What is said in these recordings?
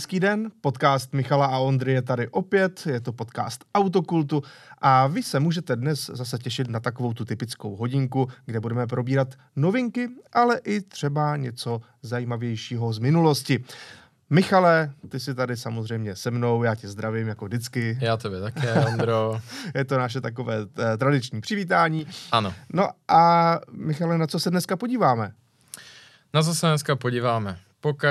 Hezký den, podcast Michala a Ondry je tady opět, je to podcast Autokultu a vy se můžete dnes zase těšit na takovou tu typickou hodinku, kde budeme probírat novinky, ale i třeba něco zajímavějšího z minulosti. Michale, ty jsi tady samozřejmě se mnou, já tě zdravím jako vždycky. Já tebe také, Ondro. je to naše takové eh, tradiční přivítání. Ano. No a Michale, na co se dneska podíváme? Na co se dneska podíváme? Pokud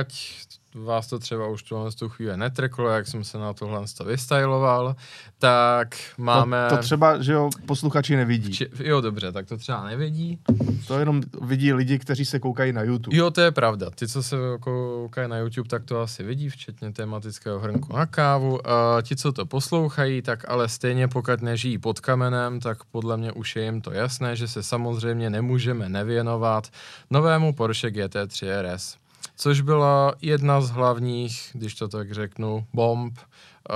vás to třeba už tuhle tu chvíli netreklo, jak jsem se na tohle vystyloval, tak máme... To, to třeba, že jo, posluchači nevidí. Či, jo, dobře, tak to třeba nevidí. To jenom vidí lidi, kteří se koukají na YouTube. Jo, to je pravda. Ty, co se koukají na YouTube, tak to asi vidí, včetně tematického hrnku na kávu. A ti, co to poslouchají, tak ale stejně pokud nežijí pod kamenem, tak podle mě už je jim to jasné, že se samozřejmě nemůžeme nevěnovat novému Porsche GT3 RS což byla jedna z hlavních, když to tak řeknu, bomb uh,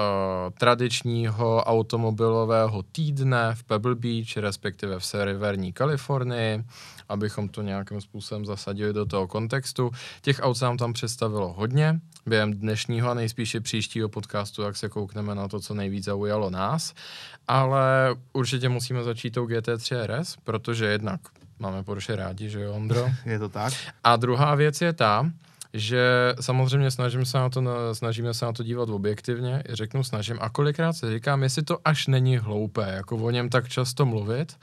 tradičního automobilového týdne v Pebble Beach, respektive v severní Kalifornii, abychom to nějakým způsobem zasadili do toho kontextu. Těch aut se nám tam představilo hodně. Během dnešního a nejspíše příštího podcastu, jak se koukneme na to, co nejvíc zaujalo nás. Ale určitě musíme začít tou GT3 RS, protože jednak máme Porsche rádi, že jo, Ondro? Je to tak. A druhá věc je ta, že samozřejmě snažím se na to, snažíme se na to dívat objektivně, řeknu snažím a kolikrát se říkám, jestli to až není hloupé, jako o něm tak často mluvit,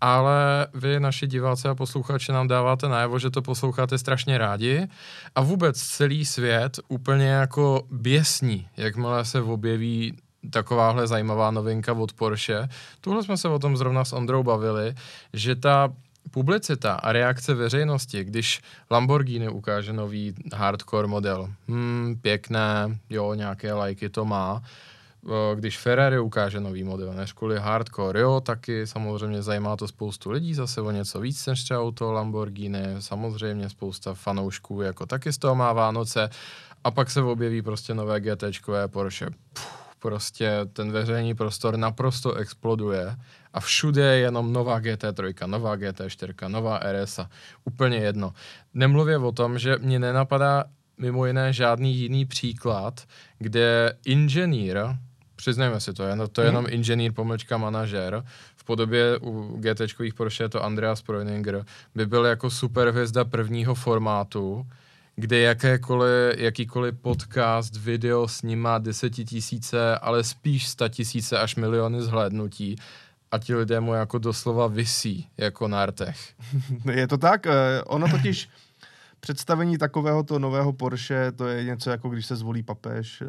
ale vy, naši diváci a posluchači, nám dáváte najevo, že to posloucháte strašně rádi a vůbec celý svět úplně jako běsní, jakmile se objeví takováhle zajímavá novinka od Porsche. Tuhle jsme se o tom zrovna s Ondrou bavili, že ta publicita a reakce veřejnosti, když Lamborghini ukáže nový hardcore model, hmm, pěkné, jo, nějaké lajky to má, když Ferrari ukáže nový model, než kvůli hardcore, jo, taky samozřejmě zajímá to spoustu lidí, zase o něco víc než třeba auto Lamborghini, samozřejmě spousta fanoušků jako taky z toho má Vánoce. A pak se objeví prostě nové GT Porsche. Puh, prostě ten veřejný prostor naprosto exploduje a všude je jenom nová GT3, nová GT4, nová RS, úplně jedno. Nemluvě o tom, že mě nenapadá mimo jiné žádný jiný příklad, kde inženýr, přiznejme si to, to je jenom mhm. inženýr pomlčka manažer, v podobě u GT Porsche je to Andreas Preuninger, by byl jako superhvězda prvního formátu, kde jakékoliv, jakýkoliv podcast, video s ním má desetitisíce, ale spíš tisíce až miliony zhlédnutí a ti lidé mu jako doslova visí, jako na rtech. Je to tak? Eh, ono totiž představení takovéhoto nového Porsche, to je něco jako když se zvolí papež. Eh,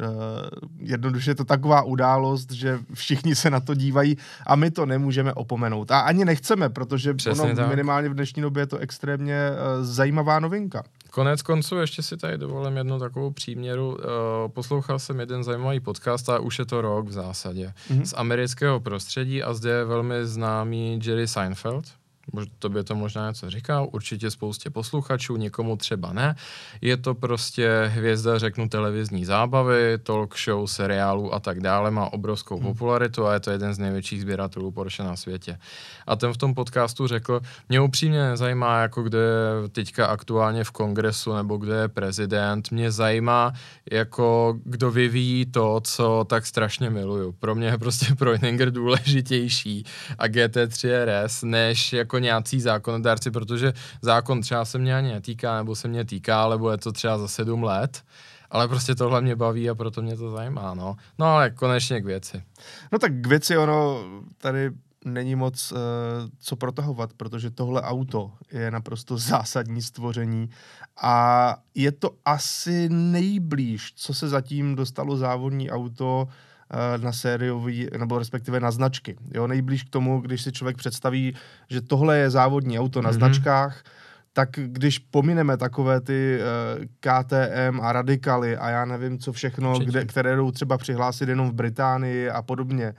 jednoduše je to taková událost, že všichni se na to dívají a my to nemůžeme opomenout. A ani nechceme, protože ono, minimálně v dnešní době je to extrémně eh, zajímavá novinka. Konec konců ještě si tady dovolím jednu takovou příměru. Uh, poslouchal jsem jeden zajímavý podcast a už je to rok v zásadě. Mm-hmm. Z amerického prostředí a zde je velmi známý Jerry Seinfeld, tobě to možná něco říká, určitě spoustě posluchačů, někomu třeba ne. Je to prostě hvězda, řeknu, televizní zábavy, talk show, seriálu a tak dále, má obrovskou hmm. popularitu a je to jeden z největších sběratelů Porsche na světě. A ten v tom podcastu řekl, mě upřímně nezajímá, jako kde je teďka aktuálně v kongresu nebo kde je prezident, mě zajímá, jako kdo vyvíjí to, co tak strašně miluju. Pro mě je prostě Proininger důležitější a GT3 RS, než jako jako nějací zákonodárci, protože zákon třeba se mě ani netýká, nebo se mě týká, ale bude to třeba za sedm let. Ale prostě tohle mě baví a proto mě to zajímá, no. No ale konečně k věci. No tak k věci, ono tady není moc uh, co protahovat, protože tohle auto je naprosto zásadní stvoření a je to asi nejblíž, co se zatím dostalo závodní auto Eh, na sériový, nebo respektive na značky. Jo, nejblíž k tomu, když si člověk představí, že tohle je závodní auto na mm-hmm. značkách, tak když pomineme takové ty uh, KTM a radikaly a já nevím co všechno, kde, které jdou třeba přihlásit jenom v Británii a podobně,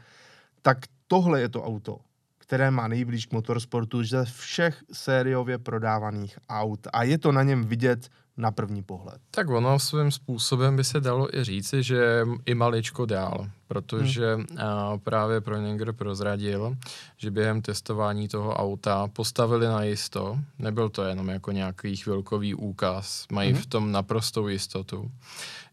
tak tohle je to auto, které má nejblíž k motorsportu ze všech sériově prodávaných aut. A je to na něm vidět na první pohled. Tak ono svým způsobem by se dalo i říci, že i maličko dál, protože hmm. a, právě pro někdo prozradil, že během testování toho auta postavili na jisto, nebyl to jenom jako nějaký chvilkový úkaz, mají hmm. v tom naprostou jistotu,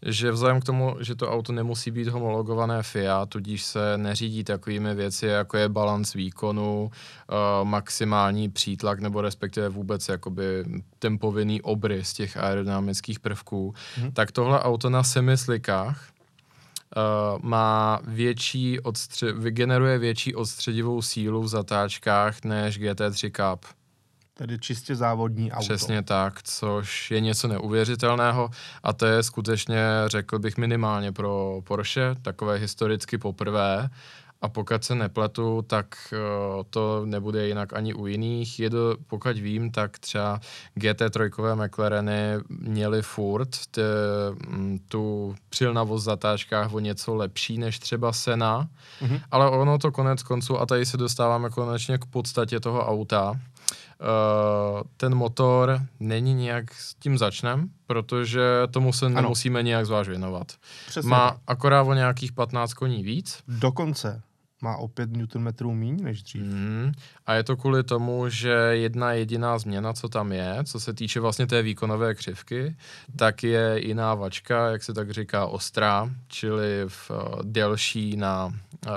že vzhledem k tomu, že to auto nemusí být homologované FIA, tudíž se neřídí takovými věci, jako je balans výkonu, uh, maximální přítlak nebo respektive vůbec jakoby ten povinný obrys těch aerodynamických prvků, hmm. tak tohle auto na semislikách Uh, má větší odstře- vygeneruje větší odstředivou sílu v zatáčkách než GT3 Cup. Tedy čistě závodní auto. Přesně tak, což je něco neuvěřitelného a to je skutečně, řekl bych, minimálně pro Porsche, takové historicky poprvé. A pokud se nepletu, tak uh, to nebude jinak ani u jiných. Je to, pokud vím, tak třeba GT3 McLareny měly furt t, m, tu přilnavost v zatáčkách o něco lepší než třeba Sena, mm-hmm. ale ono to konec konců, a tady se dostáváme konečně k podstatě toho auta, Uh, ten motor není nějak s tím začnem, protože tomu se ano. nemusíme nějak zvlášť věnovat. Přesně. Má akorát o nějakých 15 koní víc. Dokonce má o 5 Nm míň než dřív. Mm. A je to kvůli tomu, že jedna jediná změna, co tam je, co se týče vlastně té výkonové křivky, tak je jiná vačka, jak se tak říká, ostrá, čili v, uh, delší na uh,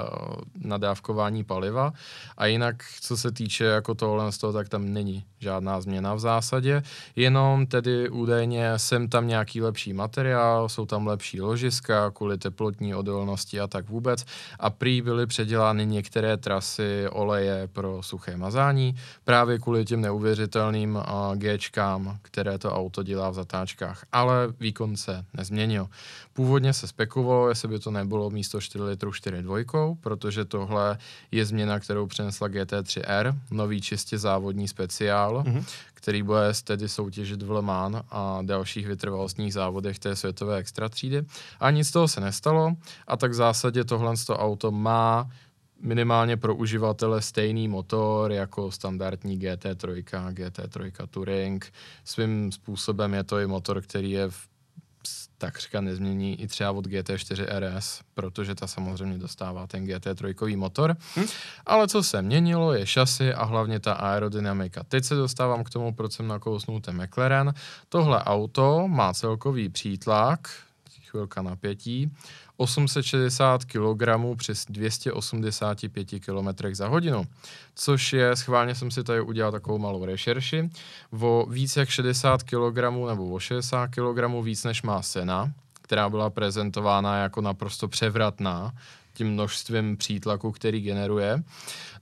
nadávkování paliva. A jinak, co se týče jako tohle z toho, tak tam není žádná změna v zásadě, jenom tedy údajně sem tam nějaký lepší materiál, jsou tam lepší ložiska kvůli teplotní odolnosti a tak vůbec. A prý byly předělány některé trasy oleje pro suché mazání, právě kvůli těm neuvěřitelným uh, Gčkám, které to auto dělá v zatáčkách. Ale výkon se nezměnil. Původně se spekulovalo, jestli by to nebylo místo 4 litrů 4.2, protože tohle je změna, kterou přinesla GT3R, nový čistě závodní speciál, mm-hmm. který bude tedy soutěžit v Le Mans a dalších vytrvalostních závodech té světové extra třídy. A nic z toho se nestalo a tak v zásadě tohle auto má minimálně pro uživatele stejný motor jako standardní GT3, GT3 Touring. Svým způsobem je to i motor, který je v takřka nezmění i třeba od GT4 RS, protože ta samozřejmě dostává ten GT3 motor. Hm? Ale co se měnilo, je šasy a hlavně ta aerodynamika. Teď se dostávám k tomu, proč jsem nakousnul ten McLaren. Tohle auto má celkový přítlak, chvilka napětí, 860 kg přes 285 km za hodinu, což je, schválně jsem si tady udělal takovou malou rešerši, o víc jak 60 kg nebo o 60 kg víc než má Sena, která byla prezentována jako naprosto převratná tím množstvím přítlaku, který generuje.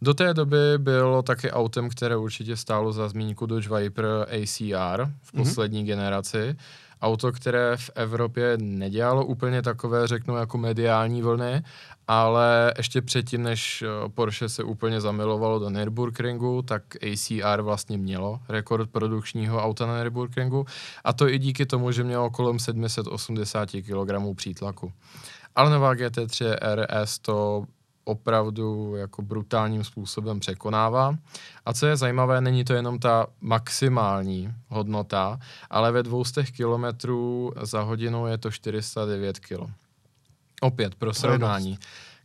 Do té doby bylo taky autem, které určitě stálo za zmínku Dodge Viper ACR v mhm. poslední mm-hmm. generaci, auto, které v Evropě nedělalo úplně takové, řeknu, jako mediální vlny, ale ještě předtím, než eh, Porsche se úplně zamilovalo do Nürburgringu, tak ACR vlastně mělo rekord produkčního auta na Nürburgringu a to i díky tomu, že mělo kolem 780 kg přítlaku. Ale nová GT3 RS to opravdu jako brutálním způsobem překonává. A co je zajímavé, není to jenom ta maximální hodnota, ale ve 200 km za hodinu je to 409 kg. Opět pro srovnání.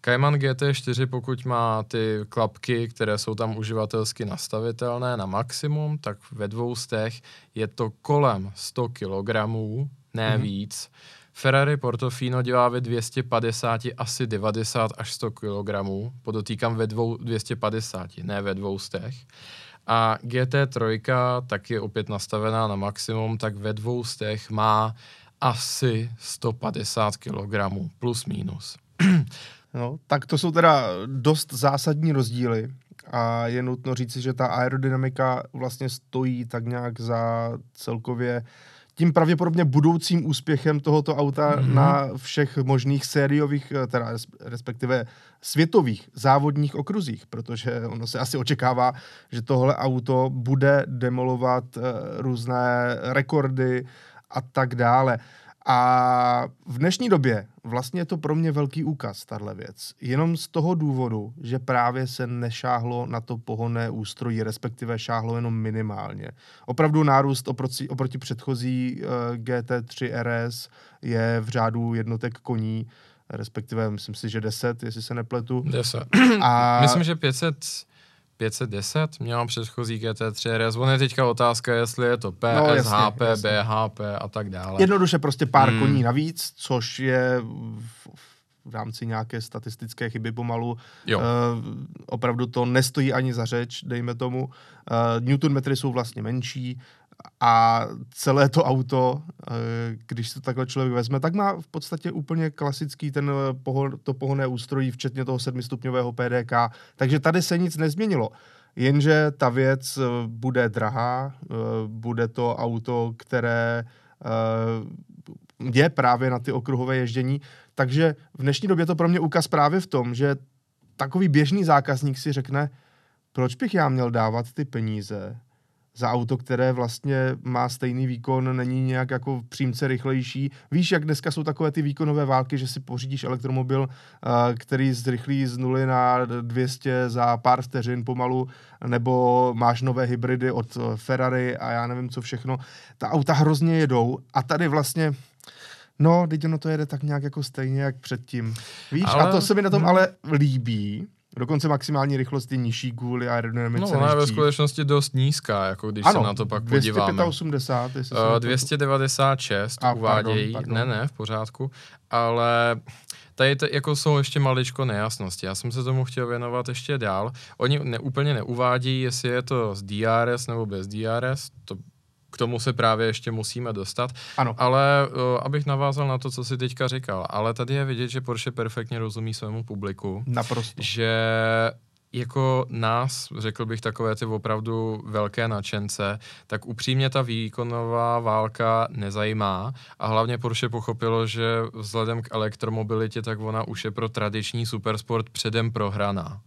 Cayman GT4, pokud má ty klapky, které jsou tam uživatelsky nastavitelné na maximum, tak ve dvoustech je to kolem 100 kg, ne mm-hmm. víc. Ferrari Portofino dělá ve 250 asi 90 až 100 kg, podotýkám ve dvou 250, ne ve dvoustech. A GT3 tak je opět nastavená na maximum, tak ve dvoustech má asi 150 kg plus minus. No, tak to jsou teda dost zásadní rozdíly a je nutno říci, že ta aerodynamika vlastně stojí tak nějak za celkově tím pravděpodobně budoucím úspěchem tohoto auta mm-hmm. na všech možných sériových, eh, teda respektive světových závodních okruzích, protože ono se asi očekává, že tohle auto bude demolovat uh, různé rekordy a tak dále. A v dnešní době vlastně je to pro mě velký úkaz, tahle věc. Jenom z toho důvodu, že právě se nešáhlo na to pohonné ústrojí, respektive šáhlo jenom minimálně. Opravdu nárůst oproti, oproti předchozí uh, GT3 RS je v řádu jednotek koní, respektive myslím si, že 10, jestli se nepletu. 10. A... Myslím, že 500 510 měla předchozí GT3 RS. On je teďka otázka, jestli je to PS, no, jasně, HP, jasně. BHP a tak dále. Jednoduše prostě pár hmm. koní navíc, což je v, v rámci nějaké statistické chyby pomalu. Jo. Uh, opravdu to nestojí ani za řeč, dejme tomu. Uh, Newton metry jsou vlastně menší, a celé to auto, eh, když se takhle člověk vezme, tak má v podstatě úplně klasický ten eh, pohon, to pohonné ústrojí, včetně toho sedmistupňového PDK, takže tady se nic nezměnilo. Jenže ta věc eh, bude drahá, bude to auto, které je právě na ty okruhové ježdění, takže v dnešní době to pro mě ukaz právě v tom, že takový běžný zákazník si řekne, proč bych já měl dávat ty peníze za auto, které vlastně má stejný výkon, není nějak jako přímce rychlejší. Víš, jak dneska jsou takové ty výkonové války, že si pořídíš elektromobil, uh, který zrychlí z nuly na 200 za pár vteřin pomalu, nebo máš nové hybridy od eh, Ferrari a já nevím co všechno. Ta auta hrozně jedou a tady vlastně No, teď ono to jede tak nějak jako stejně jak předtím. Víš, ale... a to se mi na tom hmm. ale líbí, Dokonce maximální rychlost je nižší kvůli aerodynamice. No, ona je ve skutečnosti dost nízká, jako když ano, se na to pak 285, podíváme. 285, uh, 296 a, uvádějí, pardon, pardon. ne, ne, v pořádku, ale tady to, jako jsou ještě maličko nejasnosti. Já jsem se tomu chtěl věnovat ještě dál. Oni ne, úplně neuvádí, jestli je to z DRS nebo bez DRS, to k tomu se právě ještě musíme dostat. Ano. Ale uh, abych navázal na to, co jsi teďka říkal, ale tady je vidět, že Porsche perfektně rozumí svému publiku. Naprosto. Že jako nás, řekl bych, takové ty opravdu velké načence, tak upřímně ta výkonová válka nezajímá a hlavně Porsche pochopilo, že vzhledem k elektromobilitě, tak ona už je pro tradiční supersport předem prohraná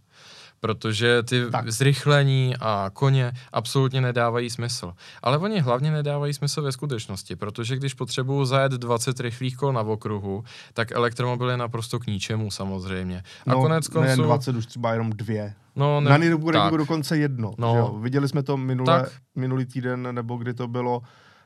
protože ty tak. zrychlení a koně absolutně nedávají smysl. Ale oni hlavně nedávají smysl ve skutečnosti, protože když potřebuju zajet 20 rychlých kol na okruhu, tak elektromobil je naprosto k ničemu samozřejmě. A no, konec konců... Ne 20, už třeba jenom dvě. No, ne, na Nürburgringu dokonce jedno. No, jo? Viděli jsme to minule, minulý týden, nebo kdy to bylo,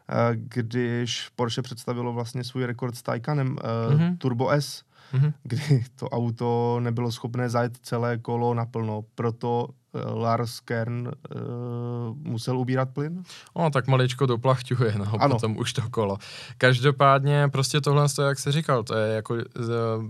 eh, když Porsche představilo vlastně svůj rekord s Taycanem mm-hmm. Turbo S, mm-hmm. kdy to auto nebylo schopné zajet celé kolo naplno. Proto Lars Kern uh, musel ubírat plyn? No, tak maličko doplachťuje, no, ano. potom už to kolo. Každopádně prostě tohle, jak jsi říkal, to je jako uh,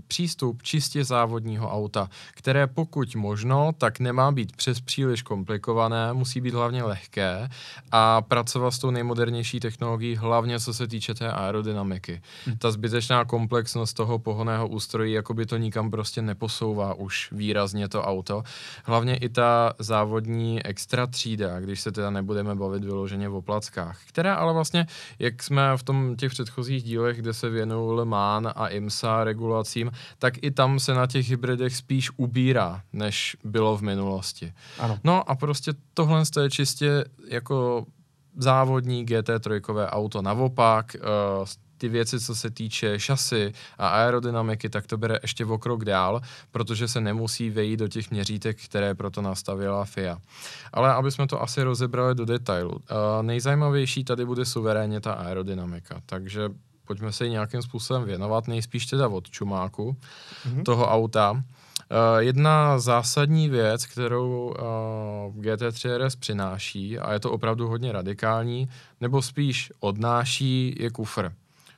přístup čistě závodního auta, které pokud možno, tak nemá být přes příliš komplikované, musí být hlavně lehké a pracovat s tou nejmodernější technologií, hlavně co se týče té aerodynamiky. Hm. Ta zbytečná komplexnost toho pohoného ústrojí, jako by to nikam prostě neposouvá už výrazně to auto. Hlavně i ta závodní extra třída, když se teda nebudeme bavit vyloženě o plackách, která ale vlastně, jak jsme v tom těch předchozích dílech, kde se věnují Le Mans a IMSA regulacím, tak i tam se na těch hybridech spíš ubírá, než bylo v minulosti. Ano. No a prostě tohle je čistě jako závodní GT3 auto naopak, uh, ty věci, co se týče šasy a aerodynamiky, tak to bere ještě o krok dál, protože se nemusí vejít do těch měřítek, které proto nastavila FIA. Ale aby jsme to asi rozebrali do detailu. Uh, nejzajímavější tady bude suverénně ta aerodynamika, takže pojďme se jí nějakým způsobem věnovat, nejspíš teda od čumáku mm-hmm. toho auta. Uh, jedna zásadní věc, kterou uh, GT3 RS přináší, a je to opravdu hodně radikální, nebo spíš odnáší, je kufr.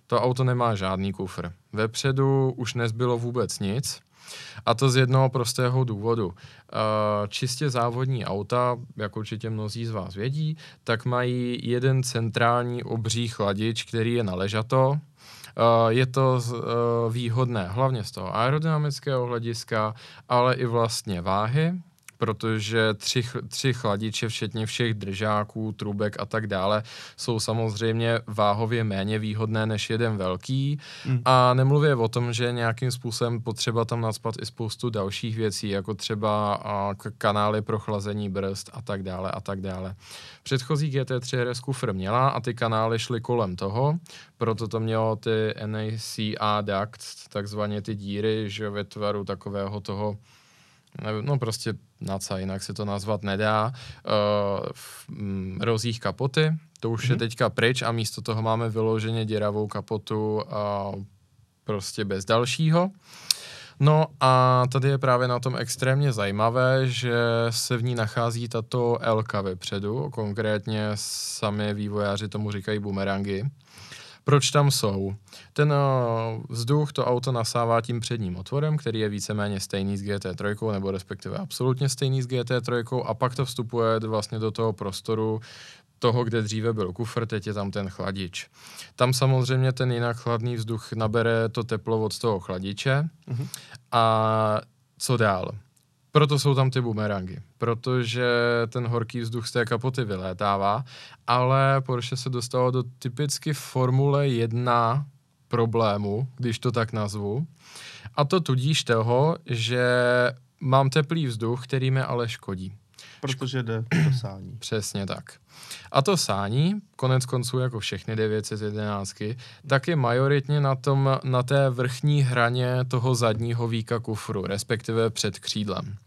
To auto nemá žádný kufr. Vepředu už nezbylo vůbec nic. A to z jednoho prostého důvodu. Čistě závodní auta, jak určitě mnozí z vás vědí, tak mají jeden centrální obří chladič, který je na ležato. Je to výhodné hlavně z toho aerodynamického hlediska, ale i vlastně váhy, protože tři, tři chladiče, včetně všech držáků, trubek a tak dále, jsou samozřejmě váhově méně výhodné než jeden velký. Mm. A nemluvě o tom, že nějakým způsobem potřeba tam nadspat i spoustu dalších věcí, jako třeba a, kanály pro chlazení brzd a tak dále a tak dále. Předchozí GT3 RS kufr měla a ty kanály šly kolem toho, proto to mělo ty NACA duct, takzvaně ty díry, že ve tvaru takového toho no prostě naca, jinak se to nazvat nedá, uh, v mm, rozích kapoty, to už mm-hmm. je mhm. teďka pryč a místo toho máme vyloženě děravou kapotu a prostě bez dalšího. No a tady je právě na tom extrémně zajímavé, že se v ní nachází tato Elka vepředu, konkrétně sami vývojáři tomu říkají bumerangy. Proč tam jsou? Ten uh, vzduch to auto nasává tím předním otvorem, který je víceméně stejný s GT3, nebo respektive absolutně stejný s GT3, a pak to vstupuje vlastně do toho prostoru toho, kde dříve byl kufr, teď je tam ten chladič. Tam samozřejmě ten jinak chladný vzduch nabere to teplo od toho chladiče mm-hmm. a co dál? Proto jsou tam ty bumerangy, protože ten horký vzduch z té kapoty vylétává, ale Porsche se dostalo do typicky Formule 1 problému, když to tak nazvu. A to tudíž toho, že mám teplý vzduch, který mi ale škodí. Protože jde to sání. Přesně tak. A to sání, konec konců jako všechny 911, tak je majoritně na, tom, na té vrchní hraně toho zadního víka kufru, respektive před křídlem.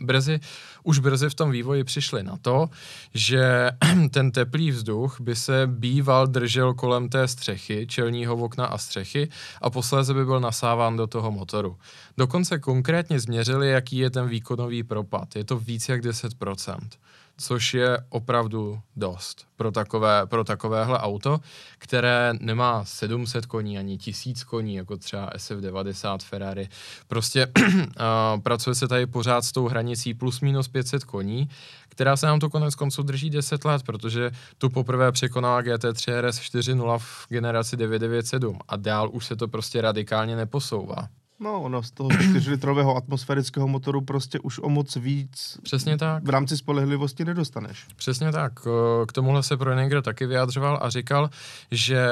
Brzy, už brzy v tom vývoji přišli na to, že ten teplý vzduch by se býval držel kolem té střechy, čelního okna a střechy a posléze by byl nasáván do toho motoru. Dokonce konkrétně změřili, jaký je ten výkonový propad. Je to víc jak 10% což je opravdu dost pro, takové, pro takovéhle auto, které nemá 700 koní ani 1000 koní, jako třeba SF90 Ferrari. Prostě uh, pracuje se tady pořád s tou hranicí plus minus 500 koní, která se nám to konec konců drží 10 let, protože tu poprvé překonala GT3 RS 4.0 v generaci 997 a dál už se to prostě radikálně neposouvá. No, ono z toho 4-litrového atmosférického motoru prostě už o moc víc Přesně tak. v rámci spolehlivosti nedostaneš. Přesně tak. K tomuhle se Proninger taky vyjadřoval a říkal, že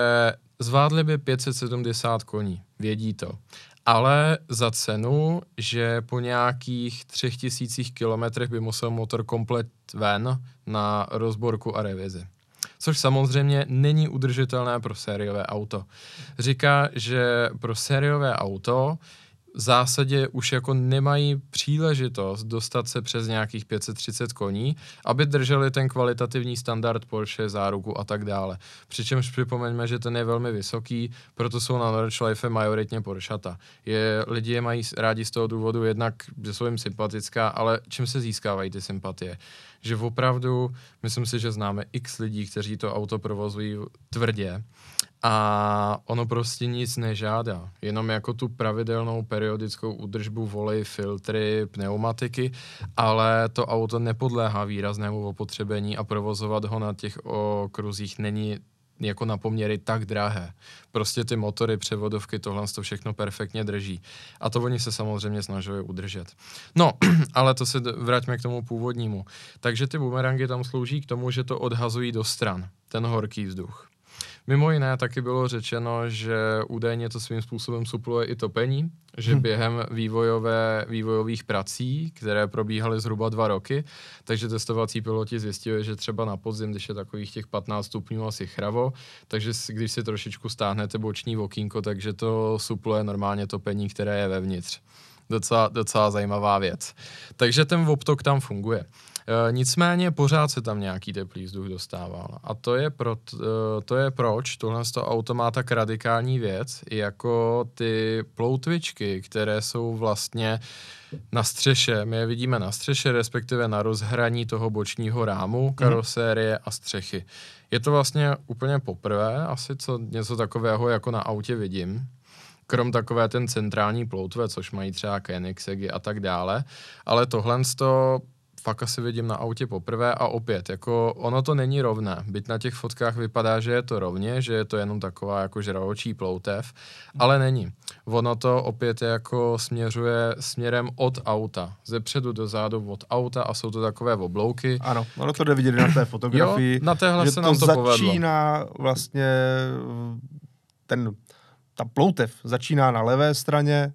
zvládli by 570 koní. Vědí to. Ale za cenu, že po nějakých třech tisících kilometrech by musel motor komplet ven na rozborku a revizi což samozřejmě není udržitelné pro sériové auto. Říká, že pro sériové auto zásadě už jako nemají příležitost dostat se přes nějakých 530 koní, aby drželi ten kvalitativní standard Porsche, záruku a tak dále. Přičemž připomeňme, že ten je velmi vysoký, proto jsou na Nordschleife majoritně Porschata. Je, lidi je mají rádi z toho důvodu jednak, že jsou jim sympatická, ale čím se získávají ty sympatie? Že opravdu, myslím si, že známe x lidí, kteří to auto provozují tvrdě a ono prostě nic nežádá, jenom jako tu pravidelnou periodickou údržbu volej, filtry, pneumatiky, ale to auto nepodléhá výraznému opotřebení a provozovat ho na těch okruzích není jako na poměry tak drahé. Prostě ty motory, převodovky, tohle to všechno perfektně drží. A to oni se samozřejmě snažili udržet. No, ale to se vraťme k tomu původnímu. Takže ty bumerangy tam slouží k tomu, že to odhazují do stran, ten horký vzduch. Mimo jiné taky bylo řečeno, že údajně to svým způsobem supluje i topení, že hm. během vývojové, vývojových prací, které probíhaly zhruba dva roky, takže testovací piloti zjistili, že třeba na podzim, když je takových těch 15 stupňů asi chravo, takže když si trošičku stáhnete boční okýnko, takže to supluje normálně topení, které je vevnitř. Docela, docela zajímavá věc. Takže ten obtok tam funguje. E, nicméně pořád se tam nějaký teplý vzduch dostával. A to je, pro, e, to je proč tohle to auto má tak radikální věc, jako ty ploutvičky, které jsou vlastně na střeše. My je vidíme na střeše, respektive na rozhraní toho bočního rámu, mhm. karosérie a střechy. Je to vlastně úplně poprvé, asi co něco takového jako na autě vidím krom takové ten centrální ploutve, což mají třeba Koenigseggy a tak dále, ale tohle to fakt asi vidím na autě poprvé a opět, jako ono to není rovné. Byť na těch fotkách vypadá, že je to rovně, že je to jenom taková jako žravočí ploutev, ale není. Ono to opět jako směřuje směrem od auta, ze předu do zádu od auta a jsou to takové oblouky. Ano, ono to jde vidět na té fotografii. Jo, na téhle že se to nám to začíná povedlo. vlastně ten, ta ploutev začíná na levé straně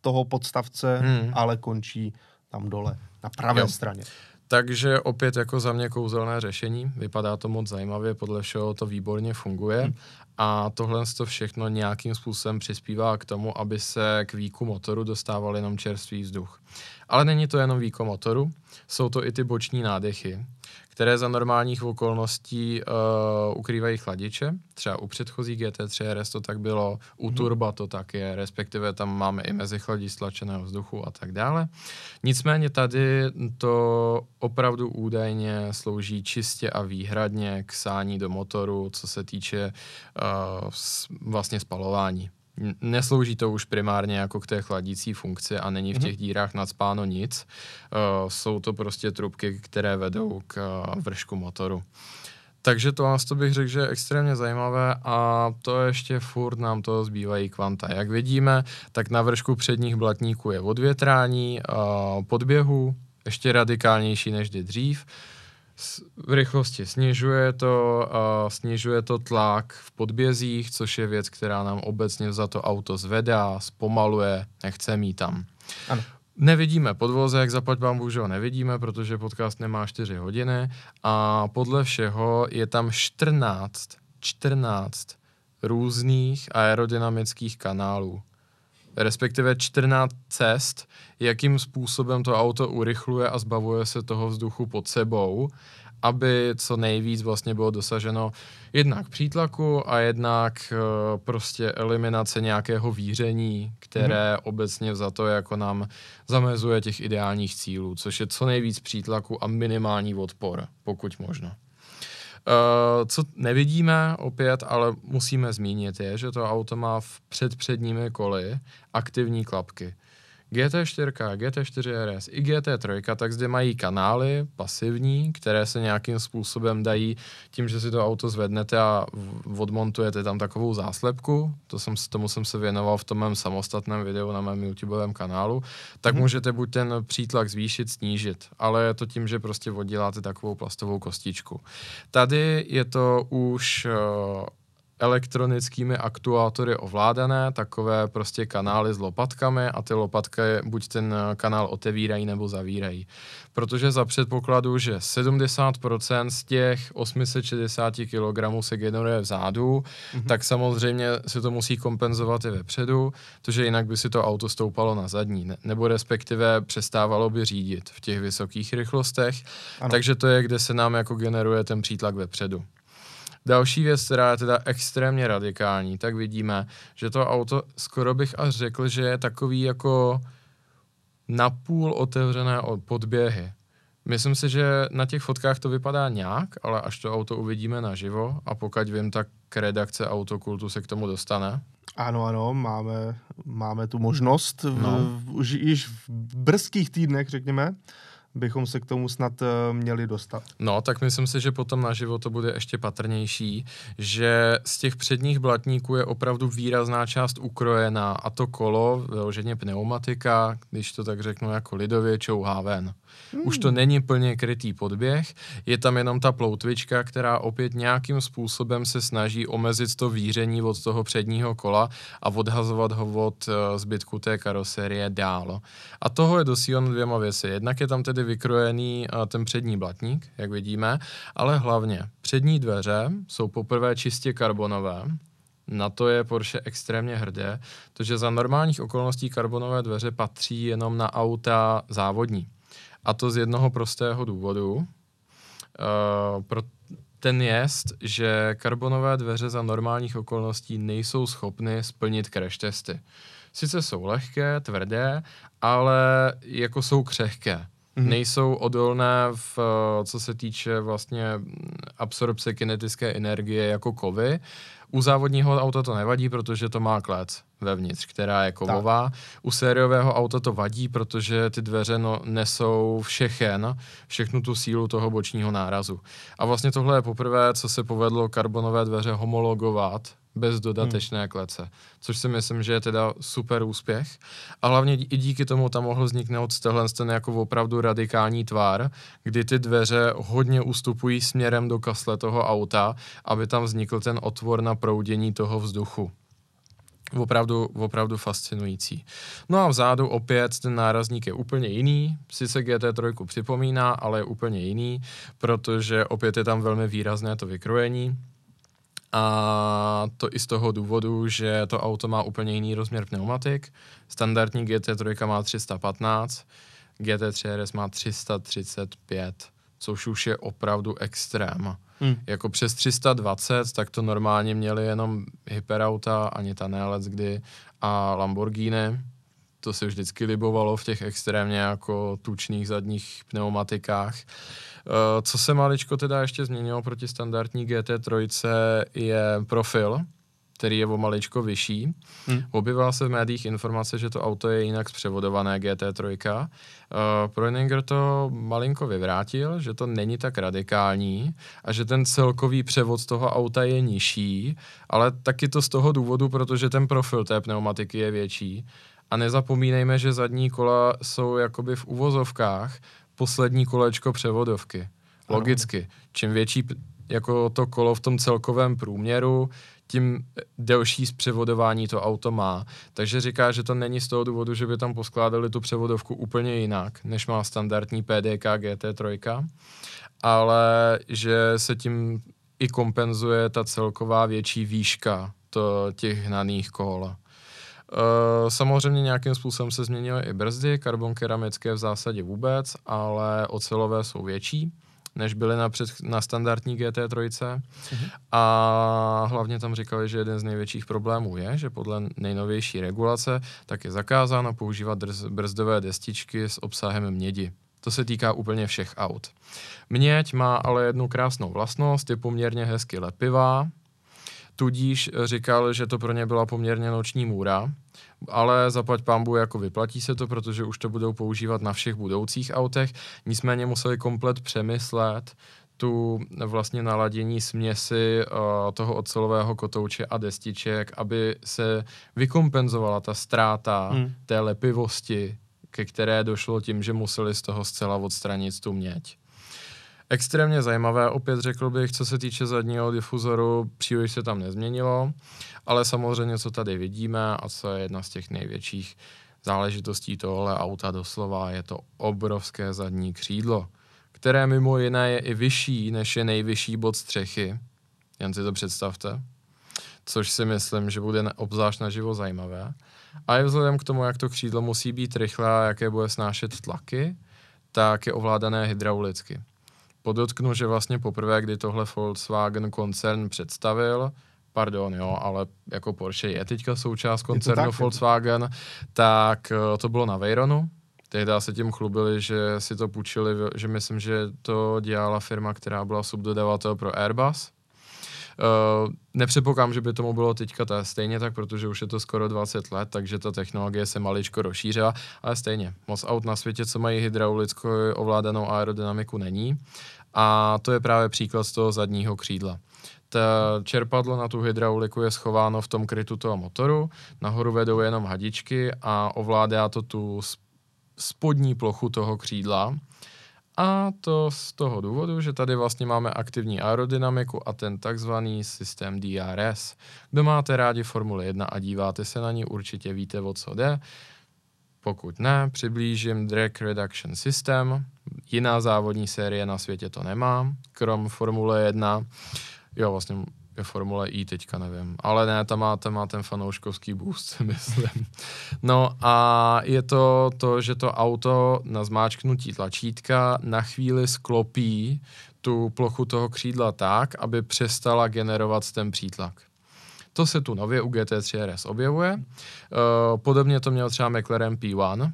toho podstavce, Hmm. ale končí tam dole, na pravé Jo. straně. Takže opět jako za mě kouzelné řešení, vypadá to moc zajímavě, podle všeho to výborně funguje Hmm. a tohle to všechno nějakým způsobem přispívá k tomu, aby se k výku motoru dostával jenom čerstvý vzduch. Ale není to jenom výko motoru, jsou to i ty boční nádechy, které za normálních okolností uh, ukrývají chladiče. Třeba u předchozí GT3 RS to tak bylo, u Turba to tak je, respektive tam máme i mezichladí stlačeného vzduchu a tak dále. Nicméně tady to opravdu údajně slouží čistě a výhradně k sání do motoru, co se týče uh, vlastně spalování. Neslouží to už primárně jako k té chladící funkci a není v těch dírách nadspáno nic. Uh, jsou to prostě trubky, které vedou k uh, vršku motoru. Takže to vás to bych řekl, že je extrémně zajímavé a to ještě furt nám to zbývají kvanta. Jak vidíme, tak na vršku předních blatníků je odvětrání, uh, podběhu, ještě radikálnější než kdy dřív. V rychlosti snižuje to, uh, snižuje to tlak v podbězích, což je věc, která nám obecně za to auto zvedá, zpomaluje, nechce mít tam. Ano. Nevidíme podvozek, zaplať vám bohužel nevidíme, protože podcast nemá 4 hodiny a podle všeho je tam 14, 14 různých aerodynamických kanálů. Respektive 14 cest, jakým způsobem to auto urychluje a zbavuje se toho vzduchu pod sebou, aby co nejvíc vlastně bylo dosaženo jednak přítlaku a jednak uh, prostě eliminace nějakého víření, které mm-hmm. obecně za to jako nám zamezuje těch ideálních cílů, což je co nejvíc přítlaku a minimální odpor, pokud možno. Uh, co nevidíme opět, ale musíme zmínit, je, že to auto má v předpředními koly aktivní klapky. GT4, GT4 RS i GT3, tak zde mají kanály pasivní, které se nějakým způsobem dají tím, že si to auto zvednete a odmontujete tam takovou záslepku, to jsem, tomu jsem se věnoval v tom mém samostatném videu na mém YouTubeovém kanálu, tak Mhm. můžete buď ten přítlak zvýšit, snížit, ale je to tím, že prostě odděláte takovou plastovou kostičku. Tady je to už uh, elektronickými aktuátory ovládané, takové prostě kanály s lopatkami a ty lopatky buď ten eh, kanál otevírají nebo zavírají. Protože za předpokladu, že 70% z těch 860 kg se generuje vzadu, mm-hmm. tak samozřejmě se to musí kompenzovat i vepředu, protože jinak by si to auto stoupalo na zadní, ne- nebo respektive přestávalo by řídit v těch vysokých rychlostech. Ano. Takže to je, kde se nám jako generuje ten přítlak vepředu. Další věc, která je teda extrémně radikální, tak vidíme, že to auto skoro bych až řekl, že je takový jako napůl otevřené od podběhy. Myslím si, že na těch fotkách to vypadá nějak, ale až to auto uvidíme naživo a pokud vím, tak redakce Autokultu se k tomu dostane. Ano, ano, máme, máme tu možnost v, No. v, už již v brzkých týdnech, řekněme, bychom se k tomu snad eh, měli dostat. No, tak myslím si, že potom naživo to bude ještě patrnější, že z těch předních blatníků je opravdu výrazná část ukrojená a to kolo, vyloženě pneumatika, když to tak řeknu jako lidově, čouhá ven. Už to není plně krytý podběh, je tam jenom ta ploutvička, která opět nějakým způsobem se snaží omezit to víření od toho předního kola a odhazovat ho od eh, zbytku té karoserie dál. A toho je dosíleno dvěma věci. Jednak je tam tedy vykrojený eh, ten přední blatník, jak vidíme, ale hlavně přední dveře jsou poprvé čistě karbonové, na to je Porsche extrémně hrdé, protože za normálních okolností karbonové dveře patří jenom na auta závodní. A to z jednoho prostého důvodu. Uh, pro ten jest, že karbonové dveře za normálních okolností nejsou schopny splnit crash testy. Sice jsou lehké, tvrdé, ale jako jsou křehké. Mhm. Nejsou odolné v, eh, co se týče vlastně mm, absorpce kinetické energie jako kovy. U závodního auta to nevadí, protože to má klec. vevnitř, která je kovová. Tak. U sériového auta to vadí, protože ty dveře no, nesou všechen, všechnu tu sílu toho bočního nárazu. A vlastně tohle je poprvé, co se povedlo karbonové dveře homologovat bez dodatečné hmm. klece, což si myslím, že je teda super úspěch. A hlavně i díky tomu tam mohl vzniknout tenhle ten jako opravdu radikální tvár, kdy ty dveře hodně ustupují směrem do kasle toho auta, aby tam vznikl ten otvor na proudění toho vzduchu. Opravdu, opravdu fascinující. No a vzadu opět ten nárazník je úplně jiný, sice GT3 připomíná, ale je úplně jiný, protože opět je tam velmi výrazné to vykrojení, a to i z toho důvodu, že to auto má úplně jiný rozměr pneumatik. Standardní GT3 má 315, GT3 RS má 335, což už je opravdu extrém. Hmm. Jako přes 320, tak to normálně měli jenom hyperauta, ani ta Nelec kdy a Lamborghini. To se vždycky libovalo v těch extrémně jako tučných zadních pneumatikách. Eh, co se maličko teda ještě změnilo proti standardní GT3 je profil, který je o maličko vyšší. Hmm. Objevila se v médiích informace, že to auto je jinak zpřevodované GT3. Uh, eh, Proninger to malinko vyvrátil, že to není tak radikální a že ten celkový převod toho auta je nižší, ale taky to z toho důvodu, protože ten profil té pneumatiky je větší. A nezapomínejme, že zadní kola jsou jakoby v uvozovkách poslední kolečko převodovky. Logicky. Čím větší jako to kolo v tom celkovém průměru, tím delší zpřevodování to auto má. Takže říká, že to není z toho důvodu, že by tam poskládali tu převodovku úplně jinak, než má standardní PDK GT3, ale že se tím i kompenzuje ta celková větší výška to, těch hnaných kol. Uh, samozřejmě nějakým způsobem se změnily i brzdy, karbon keramické v zásadě vůbec, ale ocelové jsou větší než byly na, před, na standardní GT3. Mhm. A hlavně tam říkali, že jeden z největších problémů je, že podle nejnovější regulace tak je zakázáno používat drz, brzdové destičky s obsahem mědi. To se týká úplně všech aut. Měď má ale jednu krásnou vlastnost, je poměrně hezky lepivá, tudíž říkal, že to pro ně byla poměrně noční můra, ale zaplať pambu jako vyplatí se to, protože už to budou používat na všech budoucích autech, nicméně museli komplet přemyslet tu vlastně naladění směsi uh, toho ocelového kotouče a destiček, aby se vykompenzovala ta ztráta hmm. té lepivosti, ke které došlo tím, že museli z toho zcela odstranit tu měď. Extrémně zajímavé, opět řekl bych, co se týče zadního difuzoru, příliš se tam nezměnilo, ale samozřejmě, co tady vidíme a co je jedna z těch největších záležitostí tohle auta doslova, je to obrovské zadní křídlo, které mimo jiné je i vyšší, než je nejvyšší bod střechy. Jen si to představte. Což si myslím, že bude obzvlášť naživo zajímavé. A je vzhledem k tomu, jak to křídlo musí být rychlé a jaké bude snášet tlaky, tak je ovládané hydraulicky. Podotknu, že vlastně poprvé, kdy tohle Volkswagen koncern představil, pardon, jo, ale jako Porsche je teďka součást koncernu tak, Volkswagen, tak eh, to bylo na Veyronu. Tehdy se tím chlubili, že si to půjčili, že myslím, že to dělala firma, která byla subdodavatel pro Airbus. Uh, nepředpokládám, že by tomu bylo teďka ta, stejně tak, protože už je to skoro 20 let, takže ta technologie se maličko rozšířila, ale stejně, moc aut na světě, co mají hydraulickou ovládanou aerodynamiku, není. A to je právě příklad z toho zadního křídla. Ta čerpadlo na tu hydrauliku je schováno v tom krytu toho motoru, nahoru vedou jenom hadičky a ovládá to tu spodní plochu toho křídla. A to z toho důvodu, že tady vlastně máme aktivní aerodynamiku a ten takzvaný systém DRS. Kdo máte rádi Formule 1 a díváte se na ní, určitě víte, o co jde. Pokud ne, přiblížím Drag Reduction System. Jiná závodní série na světě to nemá, krom Formule 1. Jo, vlastně je Formule I teďka nevím. Ale ne, tam má, tam má ten fanouškovský boost, myslím. No a je to to, že to auto na zmáčknutí tlačítka na chvíli sklopí tu plochu toho křídla tak, aby přestala generovat ten přítlak. To se tu nově u GT3 RS objevuje. Uh, podobně to měl třeba McLaren P1,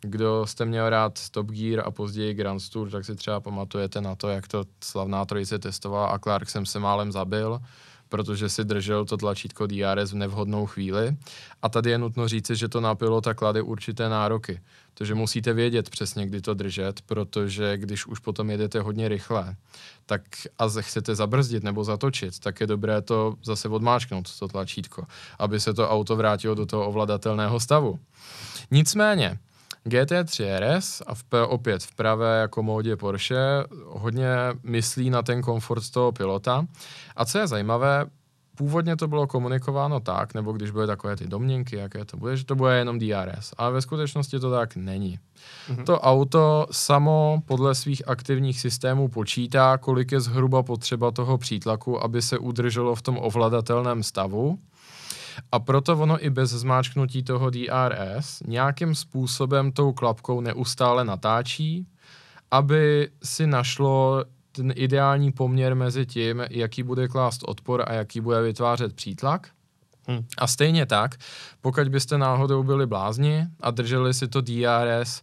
kdo jste měl rád Top Gear a později Grand Tour, tak si třeba pamatujete na to, jak to slavná trojice testovala a Clark jsem se málem zabil, protože si držel to tlačítko DRS v nevhodnou chvíli. A tady je nutno říci, že to na pilota klade určité nároky. Takže musíte vědět přesně, kdy to držet, protože když už potom jedete hodně rychle tak a chcete zabrzdit nebo zatočit, tak je dobré to zase odmáčknout, to tlačítko, aby se to auto vrátilo do toho ovladatelného stavu. Nicméně, GT3 RS a v, opět v pravé jako módě Porsche hodně myslí na ten komfort toho pilota. A co je zajímavé, původně to bylo komunikováno tak, nebo když byly takové ty domněnky, jaké to bude, že to bude jenom DRS. Ale ve skutečnosti to tak není. Mm-hmm. To auto samo podle svých aktivních systémů počítá, kolik je zhruba potřeba toho přítlaku, aby se udrželo v tom ovladatelném stavu. A proto ono i bez zmáčknutí toho DRS nějakým způsobem tou klapkou neustále natáčí, aby si našlo ten ideální poměr mezi tím, jaký bude klást odpor a jaký bude vytvářet přítlak. Hmm. A stejně tak, pokud byste náhodou byli blázni a drželi si to DRS,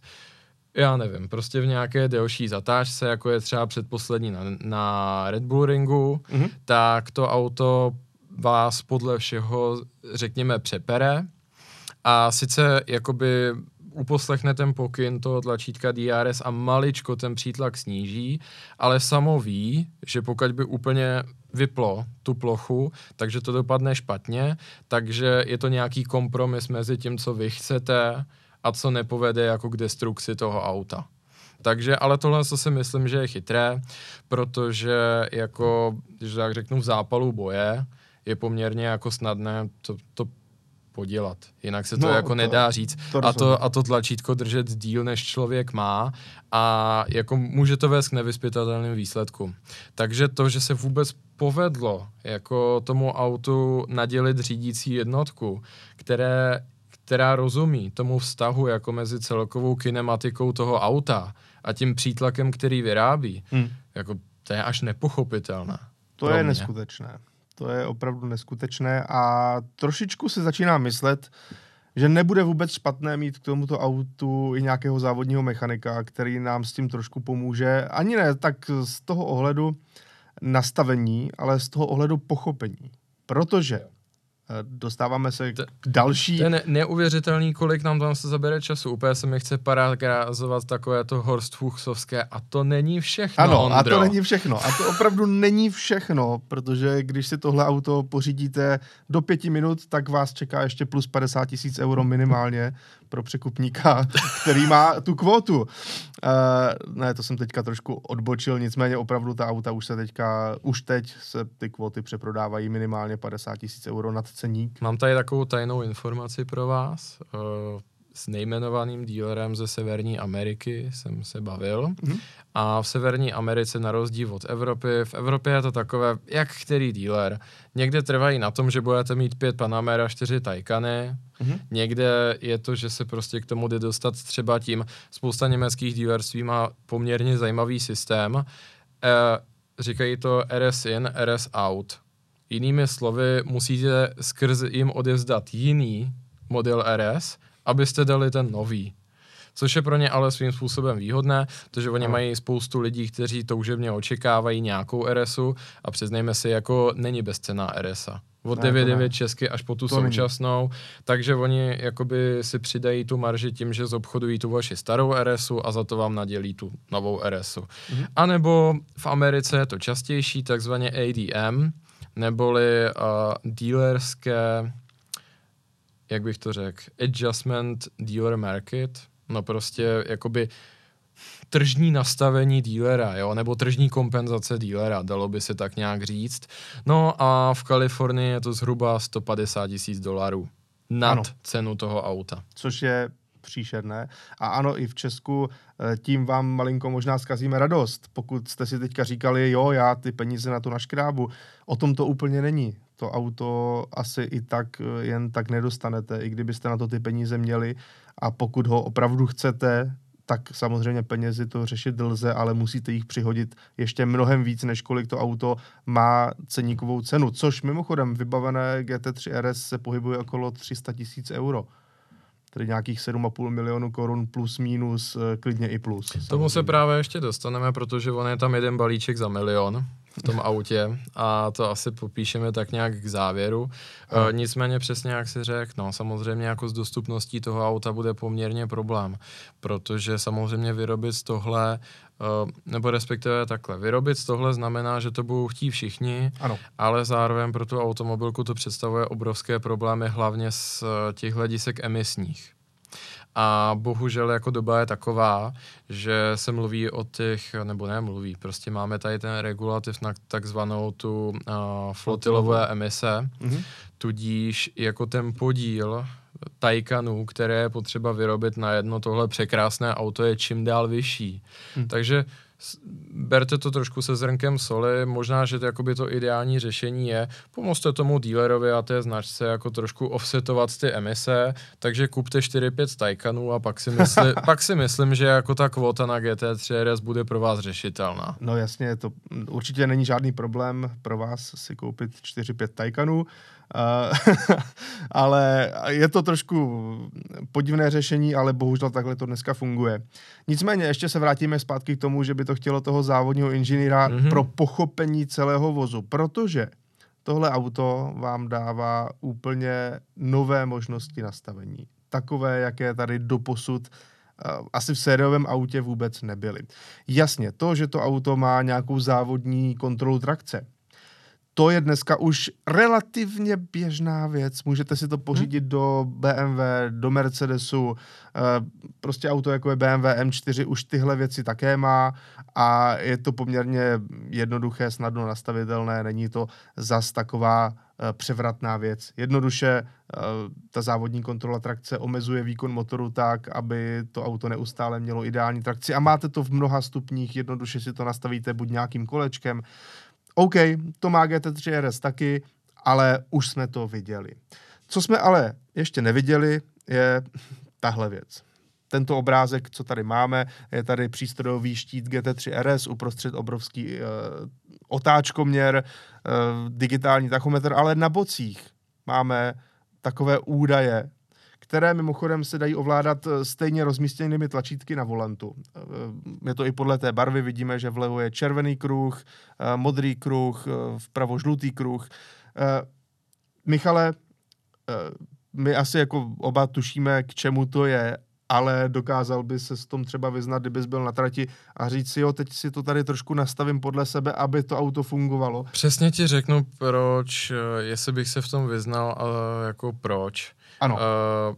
já nevím, prostě v nějaké delší zatáčce, jako je třeba předposlední na, na Red Bull ringu, hmm. tak to auto vás podle všeho, řekněme, přepere. A sice jakoby uposlechne ten pokyn toho tlačítka DRS a maličko ten přítlak sníží, ale samo ví, že pokud by úplně vyplo tu plochu, takže to dopadne špatně, takže je to nějaký kompromis mezi tím, co vy chcete a co nepovede jako k destrukci toho auta. Takže, ale tohle co si myslím, že je chytré, protože jako, když tak řeknu v zápalu boje, je poměrně jako snadné to, to podělat. Jinak se to no, jako to, nedá říct. To a, to, a to tlačítko držet díl, než člověk má a jako může to vést k nevyspětatelným výsledkům. Takže to, že se vůbec povedlo jako tomu autu nadělit řídící jednotku, které, která rozumí tomu vztahu jako mezi celkovou kinematikou toho auta a tím přítlakem, který vyrábí, hmm. jako to je až nepochopitelné. To je mě. neskutečné. To je opravdu neskutečné a trošičku se začíná myslet, že nebude vůbec špatné mít k tomuto autu i nějakého závodního mechanika, který nám s tím trošku pomůže. Ani ne tak z toho ohledu nastavení, ale z toho ohledu pochopení. Protože dostáváme se k další. To je ne- neuvěřitelný, kolik nám tam se zabere času. Úplně se mi chce parafrázovat takové to Horst Fuchsovské a to není všechno, Ano, Ondro. a to není všechno. A to opravdu není všechno, protože když si tohle auto pořídíte do pěti minut, tak vás čeká ještě plus 50 tisíc euro minimálně pro překupníka, který má tu kvotu. Uh, ne, to jsem teďka trošku odbočil, nicméně opravdu ta auta už se teďka, už teď se ty kvoty přeprodávají minimálně 50 tisíc euro nad ceník. Mám tady takovou tajnou informaci pro vás. Uh, s nejmenovaným dílerem ze Severní Ameriky jsem se bavil. Mm-hmm. A v Severní Americe, na rozdíl od Evropy, v Evropě je to takové, jak který díler. Někde trvají na tom, že budete mít pět Panamera, čtyři Taycany. Mm-hmm. Někde je to, že se prostě k tomu jde dostat třeba tím. Spousta německých dílerství má poměrně zajímavý systém. E, říkají to RS in, RS out. Jinými slovy, musíte skrz jim odevzdat jiný model RS, abyste dali ten nový. Což je pro ně ale svým způsobem výhodné, protože oni no. mají spoustu lidí, kteří toužebně očekávají nějakou RSu a přiznejme si, jako není bezcená RSa od 9,9 česky až po tu to současnou, není. takže oni jakoby si přidají tu marži tím, že zobchodují tu vaši starou RSu a za to vám nadělí tu novou RSu. Mm-hmm. A nebo v Americe je to častější, takzvaně ADM, neboli uh, dealerské jak bych to řekl, adjustment dealer market, no prostě jakoby tržní nastavení dílera, jo, nebo tržní kompenzace dílera, dalo by se tak nějak říct. No a v Kalifornii je to zhruba 150 tisíc dolarů nad ano. cenu toho auta. Což je příšerné. A ano, i v Česku eh, tím vám malinko možná zkazíme radost. Pokud jste si teďka říkali, jo, já ty peníze na to naškrábu, o tom to úplně není to auto asi i tak eh, jen tak nedostanete, i kdybyste na to ty peníze měli a pokud ho opravdu chcete, tak samozřejmě penězi to řešit lze, ale musíte jich přihodit ještě mnohem víc, než kolik to auto má ceníkovou cenu, což mimochodem vybavené GT3 RS se pohybuje okolo 300 tisíc euro tedy nějakých 7,5 milionů korun plus minus, eh, klidně i plus. Samozřejmě. Tomu se právě ještě dostaneme, protože on je tam jeden balíček za milion v tom autě a to asi popíšeme tak nějak k závěru. E, nicméně přesně jak si řekl, no samozřejmě jako s dostupností toho auta bude poměrně problém, protože samozřejmě vyrobit z tohle Uh, nebo respektive takhle. Vyrobit tohle znamená, že to budou chtít všichni, ano. ale zároveň pro tu automobilku to představuje obrovské problémy, hlavně z těch hledisek emisních. A bohužel jako doba je taková, že se mluví o těch, nebo ne mluví, prostě máme tady ten regulativ na takzvanou tu uh, flotilové emise, mm-hmm. tudíž jako ten podíl Taycanů, které je potřeba vyrobit na jedno tohle překrásné auto, je čím dál vyšší. Hmm. Takže berte to trošku se zrnkem soli, možná, že to, jakoby to ideální řešení je, pomozte tomu dealerovi a té značce jako trošku offsetovat ty emise, takže kupte 4-5 Taycanů a pak si, mysli, pak si myslím, že jako ta kvota na GT3 RS bude pro vás řešitelná. No jasně, to určitě není žádný problém pro vás si koupit 4-5 Taycanů, ale je to trošku podivné řešení, ale bohužel takhle to dneska funguje. Nicméně ještě se vrátíme zpátky k tomu, že by to chtělo toho závodního inženýra mm-hmm. pro pochopení celého vozu, protože tohle auto vám dává úplně nové možnosti nastavení. Takové, jaké tady doposud uh, asi v sériovém autě vůbec nebyly. Jasně, to, že to auto má nějakou závodní kontrolu trakce, to je dneska už relativně běžná věc. Můžete si to pořídit hmm. do BMW, do Mercedesu, eh, prostě auto jako je BMW M4 už tyhle věci také má a je to poměrně jednoduché, snadno nastavitelné, není to zas taková eh, převratná věc. Jednoduše eh, ta závodní kontrola trakce omezuje výkon motoru tak, aby to auto neustále mělo ideální trakci a máte to v mnoha stupních, jednoduše si to nastavíte buď nějakým kolečkem, OK, to má GT3 RS taky, ale už jsme to viděli. Co jsme ale ještě neviděli, je tahle věc. Tento obrázek, co tady máme, je tady přístrojový štít GT3 RS, uprostřed obrovský uh, otáčkoměr, uh, digitální tachometr, ale na bocích máme takové údaje které mimochodem se dají ovládat eh, stejně rozmístěnými tlačítky na volantu. Eh, je to i podle té barvy, vidíme, že vlevo je červený kruh, eh, modrý kruh, vpravo žlutý kruh. Michale, my asi jako oba tušíme, k čemu to je, ale dokázal by se s tom třeba vyznat, kdybys byl na trati a říct si, jo, teď si to tady trošku nastavím podle sebe, aby to auto fungovalo. Přesně ti řeknu, proč, jestli bych se v tom vyznal, ale jako proč. Ano. Uh,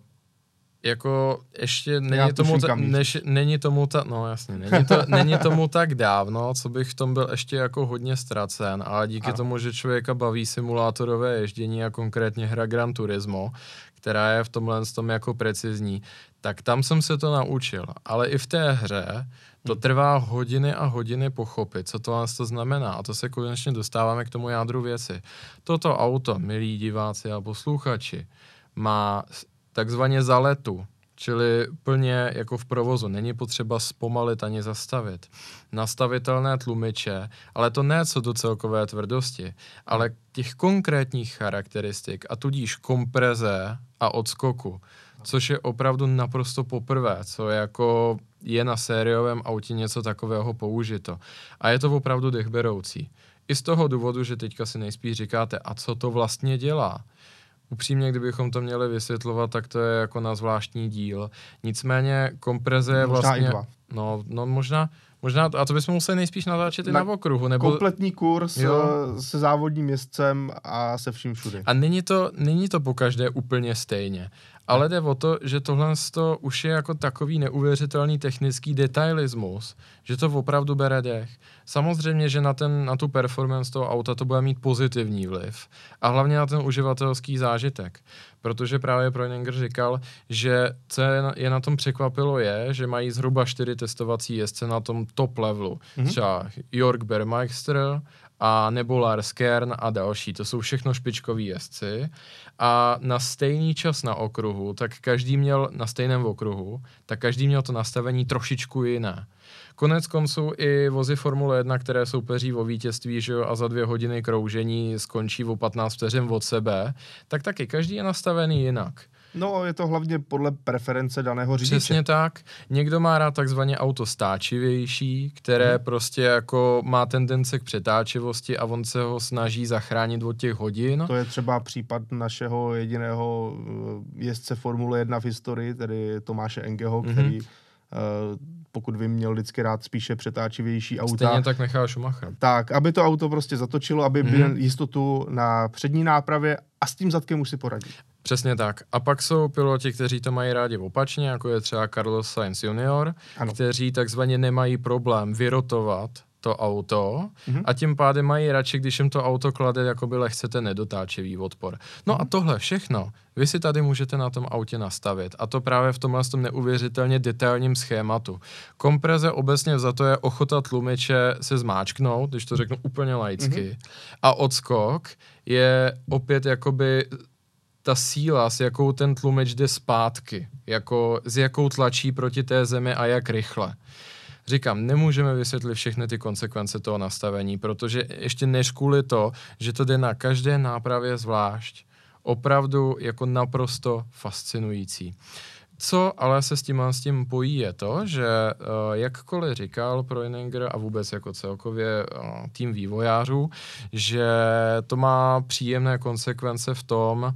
jako ještě není tomu, ta, než, není tomu ta, no jasně, není, to, není tomu tak dávno, co bych v tom byl ještě jako hodně ztracen, ale díky ano. tomu, že člověka baví simulátorové ježdění a konkrétně hra Gran Turismo, která je v tomhle tom jako precizní, tak tam jsem se to naučil, ale i v té hře to hmm. trvá hodiny a hodiny pochopit, co to vás to znamená. A to se konečně dostáváme k tomu jádru věci. Toto auto, milí diváci a posluchači, má takzvaně za letu, čili plně jako v provozu. Není potřeba zpomalit ani zastavit. Nastavitelné tlumiče, ale to ne co do celkové tvrdosti, ale těch konkrétních charakteristik a tudíž kompreze a odskoku, což je opravdu naprosto poprvé, co jako je na sériovém autě něco takového použito. A je to opravdu dechberoucí. I z toho důvodu, že teďka si nejspíš říkáte, a co to vlastně dělá? Upřímně, kdybychom to měli vysvětlovat, tak to je jako na zvláštní díl. Nicméně kompreze je vlastně... No, no možná, možná, a to bychom museli nejspíš natáčet na, i na okruhu. Nebo... Kompletní kurz jo. Eh, se závodním městcem a se vším všude. A není to, není to po každé úplně stejně. Ale jde o to, že tohle to už je jako takový neuvěřitelný technický detailismus, že to opravdu bere dech. Samozřejmě, že na, ten, na tu performance toho auta to bude mít pozitivní vliv. A hlavně na ten uživatelský zážitek. Protože právě Proninger říkal, že co je na, je na tom překvapilo je, že mají zhruba čtyři testovací jezdce na tom top levelu. Mm-hmm. Třeba York Bermeister a nebo Lars Kern a další. To jsou všechno špičkoví jezdci. A na stejný čas na okruhu, tak každý měl na stejném okruhu, tak každý měl to nastavení trošičku jiné. Konec konců i vozy Formule 1, které soupeří o vítězství že jo, a za dvě hodiny kroužení skončí o 15 vteřin od sebe, tak taky každý je nastavený jinak. No, je to hlavně podle preference daného řidiče. Přesně tak. Někdo má rád takzvaně auto stáčivější, které hmm. prostě jako má tendence k přetáčivosti a on se ho snaží zachránit od těch hodin. To je třeba případ našeho jediného eh, jezdce Formule 1 v historii, tedy Tomáše Engeho, hmm. který Uh, pokud vím, měl vždycky rád spíše přetáčivější auta. Stejně tak Michal Schumacher. Tak, aby to auto prostě zatočilo, aby hmm. byl jistotu na přední nápravě a s tím zadkem už si poradí. Přesně tak. A pak jsou piloti, kteří to mají rádi opačně, jako je třeba Carlos Sainz Junior, ano. kteří takzvaně nemají problém vyrotovat to auto mm-hmm. a tím pádem mají radši, když jim to auto klade jakoby lehce ten nedotáčivý odpor. No mm-hmm. a tohle všechno vy si tady můžete na tom autě nastavit a to právě v tomhle tom neuvěřitelně detailním schématu. Kompreze obecně za to je ochota tlumiče se zmáčknout, když to řeknu úplně laicky, mm-hmm. a odskok je opět jakoby ta síla, s jakou ten tlumič jde zpátky, jako s jakou tlačí proti té zemi a jak rychle. Říkám, nemůžeme vysvětlit všechny ty konsekvence toho nastavení, protože ještě než kvůli to, že to jde na každé nápravě zvlášť, opravdu jako naprosto fascinující. Co ale se s tím, s tím pojí je to, že uh, jakkoliv říkal Proininger a vůbec jako celkově uh, tým vývojářů, že to má příjemné konsekvence v tom,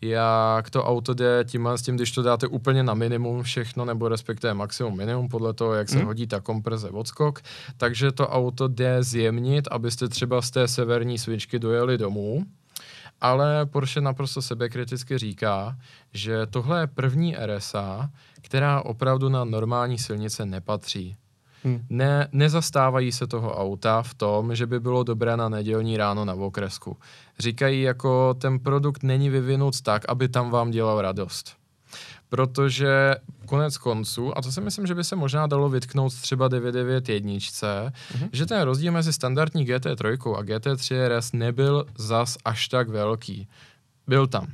jak to auto jde tím s tím, když to dáte úplně na minimum všechno, nebo respektive maximum minimum, podle toho, jak se mm. hodí ta kompreze odskok, takže to auto jde zjemnit, abyste třeba z té severní svičky dojeli domů, ale Porsche naprosto sebekriticky říká, že tohle je první RSA, která opravdu na normální silnice nepatří. Hmm. Ne, nezastávají se toho auta v tom, že by bylo dobré na nedělní ráno na okresku. Říkají, jako ten produkt není vyvinut tak, aby tam vám dělal radost. Protože konec konců, a to si myslím, že by se možná dalo vytknout třeba 991, mm-hmm. že ten rozdíl mezi standardní GT3 a GT3 RS nebyl zas až tak velký. Byl tam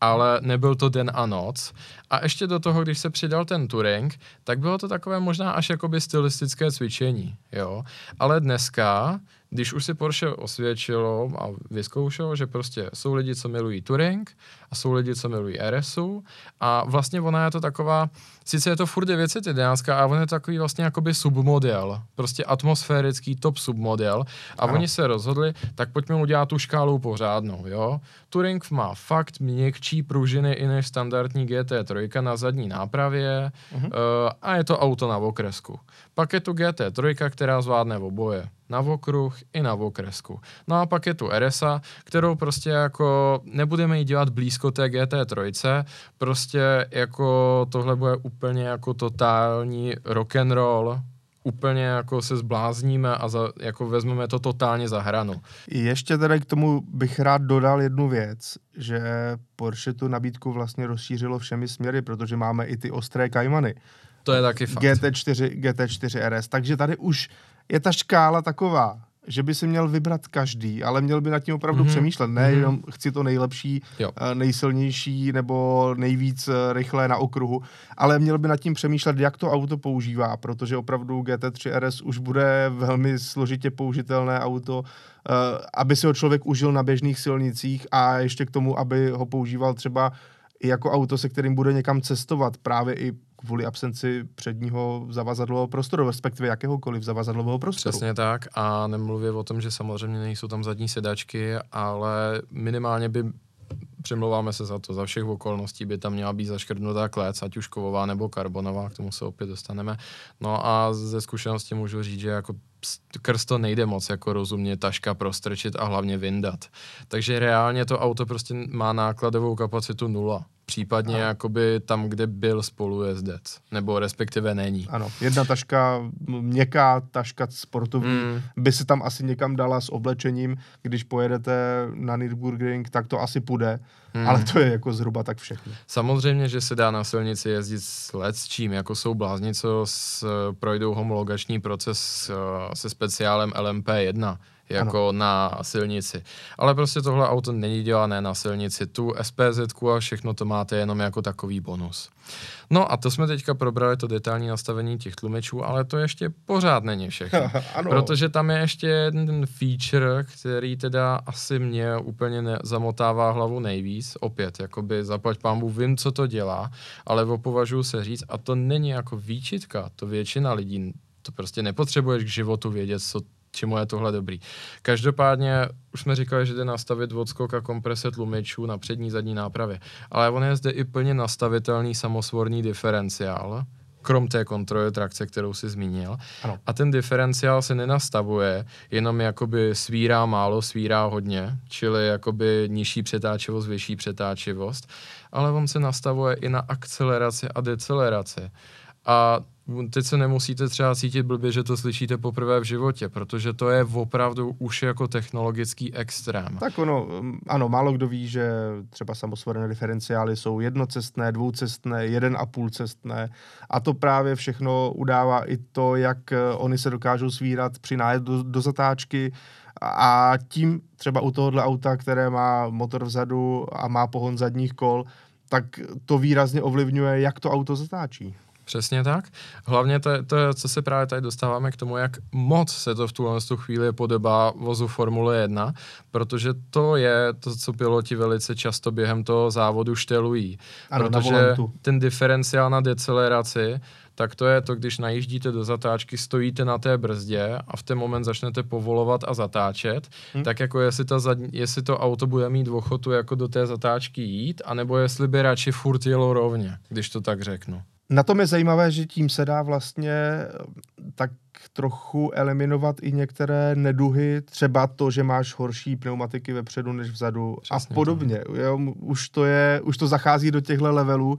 ale nebyl to den a noc. A ještě do toho, když se přidal ten Touring, tak bylo to takové možná až jakoby stylistické cvičení, jo. Ale dneska když už si Porsche osvědčilo a vyzkoušelo, že prostě jsou lidi, co milují Touring a jsou lidi, co milují RSu a vlastně ona je to taková, sice je to furt 911 a on je takový vlastně jakoby submodel, prostě atmosférický top submodel a ano. oni se rozhodli, tak pojďme udělat tu škálu pořádnou, jo. Touring má fakt měkčí pružiny i než standardní GT3 na zadní nápravě uh-huh. uh, a je to auto na okresku. Pak je tu GT3, která zvládne oboje na okruh i na okresku. No a pak je tu RSA, kterou prostě jako nebudeme jí dělat blízko té GT3, prostě jako tohle bude úplně jako totální rock and roll, úplně jako se zblázníme a za, jako vezmeme to totálně za hranu. Ještě teda k tomu bych rád dodal jednu věc, že Porsche tu nabídku vlastně rozšířilo všemi směry, protože máme i ty ostré kajmany. To je taky fakt. GT4, GT4 RS, takže tady už je ta škála taková, že by si měl vybrat každý, ale měl by nad tím opravdu mm-hmm. přemýšlet. Ne mm-hmm. jenom chci to nejlepší, jo. Eh, nejsilnější nebo nejvíc eh, rychlé na okruhu, ale měl by nad tím přemýšlet, jak to auto používá, protože opravdu GT3 RS už bude velmi složitě použitelné auto, eh, aby si ho člověk užil na běžných silnicích a ještě k tomu, aby ho používal třeba i jako auto, se kterým bude někam cestovat, právě i kvůli absenci předního zavazadlového prostoru, respektive jakéhokoliv zavazadlového prostoru. Přesně tak a nemluvě o tom, že samozřejmě nejsou tam zadní sedačky, ale minimálně by přimlouváme se za to, za všech okolností by tam měla být zaškrtnutá klec, ať už kovová nebo karbonová, k tomu se opět dostaneme. No a ze zkušenosti můžu říct, že jako krz to nejde moc jako rozumně taška prostrčit a hlavně vyndat. Takže reálně to auto prostě má nákladovou kapacitu nula případně ano. jakoby tam, kde byl spolujezdec, nebo respektive není. Ano, jedna taška, měkká taška sportovní, mm. by se tam asi někam dala s oblečením, když pojedete na Nürburgring, tak to asi půjde, mm. ale to je jako zhruba tak všechno. Samozřejmě, že se dá na silnici jezdit s let s čím, jako jsou blázni, co s, projdou homologační proces se speciálem LMP1, jako ano. na silnici. Ale prostě tohle auto není dělané na silnici. Tu SPZ a všechno to máte jenom jako takový bonus. No a to jsme teďka probrali, to detailní nastavení těch tlumičů, ale to ještě pořád není všechno. ano. Protože tam je ještě jeden feature, který teda asi mě úplně ne- zamotává hlavu nejvíc. Opět, jakoby zaplať pámbu, vím, co to dělá, ale opovažuji se říct, a to není jako výčitka, to většina lidí to prostě nepotřebuješ k životu vědět, co čemu je tohle dobrý. Každopádně už jsme říkali, že jde nastavit odskok a komprese tlumičů na přední zadní nápravě, ale on je zde i plně nastavitelný samosvorný diferenciál, krom té kontroly trakce, kterou si zmínil. Ano. A ten diferenciál se nenastavuje, jenom jakoby svírá málo, svírá hodně, čili jakoby nižší přetáčivost, vyšší přetáčivost, ale on se nastavuje i na akceleraci a deceleraci. A teď se nemusíte třeba cítit blbě, že to slyšíte poprvé v životě, protože to je opravdu už jako technologický extrém. Tak ono, ano, málo kdo ví, že třeba samosvorné diferenciály jsou jednocestné, dvoucestné, jeden a půl cestné a to právě všechno udává i to, jak eh, oni se dokážou svírat při nájezdu do, do zatáčky a tím třeba u tohohle auta, které má motor vzadu a má pohon zadních kol, tak to výrazně ovlivňuje, jak to auto zatáčí. Přesně tak. Hlavně to, to co se právě tady dostáváme k tomu, jak moc se to v tuhle chvíli podobá vozu Formule 1, protože to je to, co piloti velice často během toho závodu štelují. Ano, protože ten diferenciál na deceleraci tak to je to, když najíždíte do zatáčky, stojíte na té brzdě a v ten moment začnete povolovat a zatáčet, hmm. tak jako jestli, ta zadní, jestli to auto bude mít ochotu jako do té zatáčky jít, anebo jestli by radši furt jelo rovně, když to tak řeknu. Na tom je zajímavé, že tím se dá vlastně eh, tak trochu eliminovat i některé neduhy, třeba to, že máš horší pneumatiky vepředu než vzadu Přesně a podobně. Jo, už, to je, už to zachází do těchto levelů,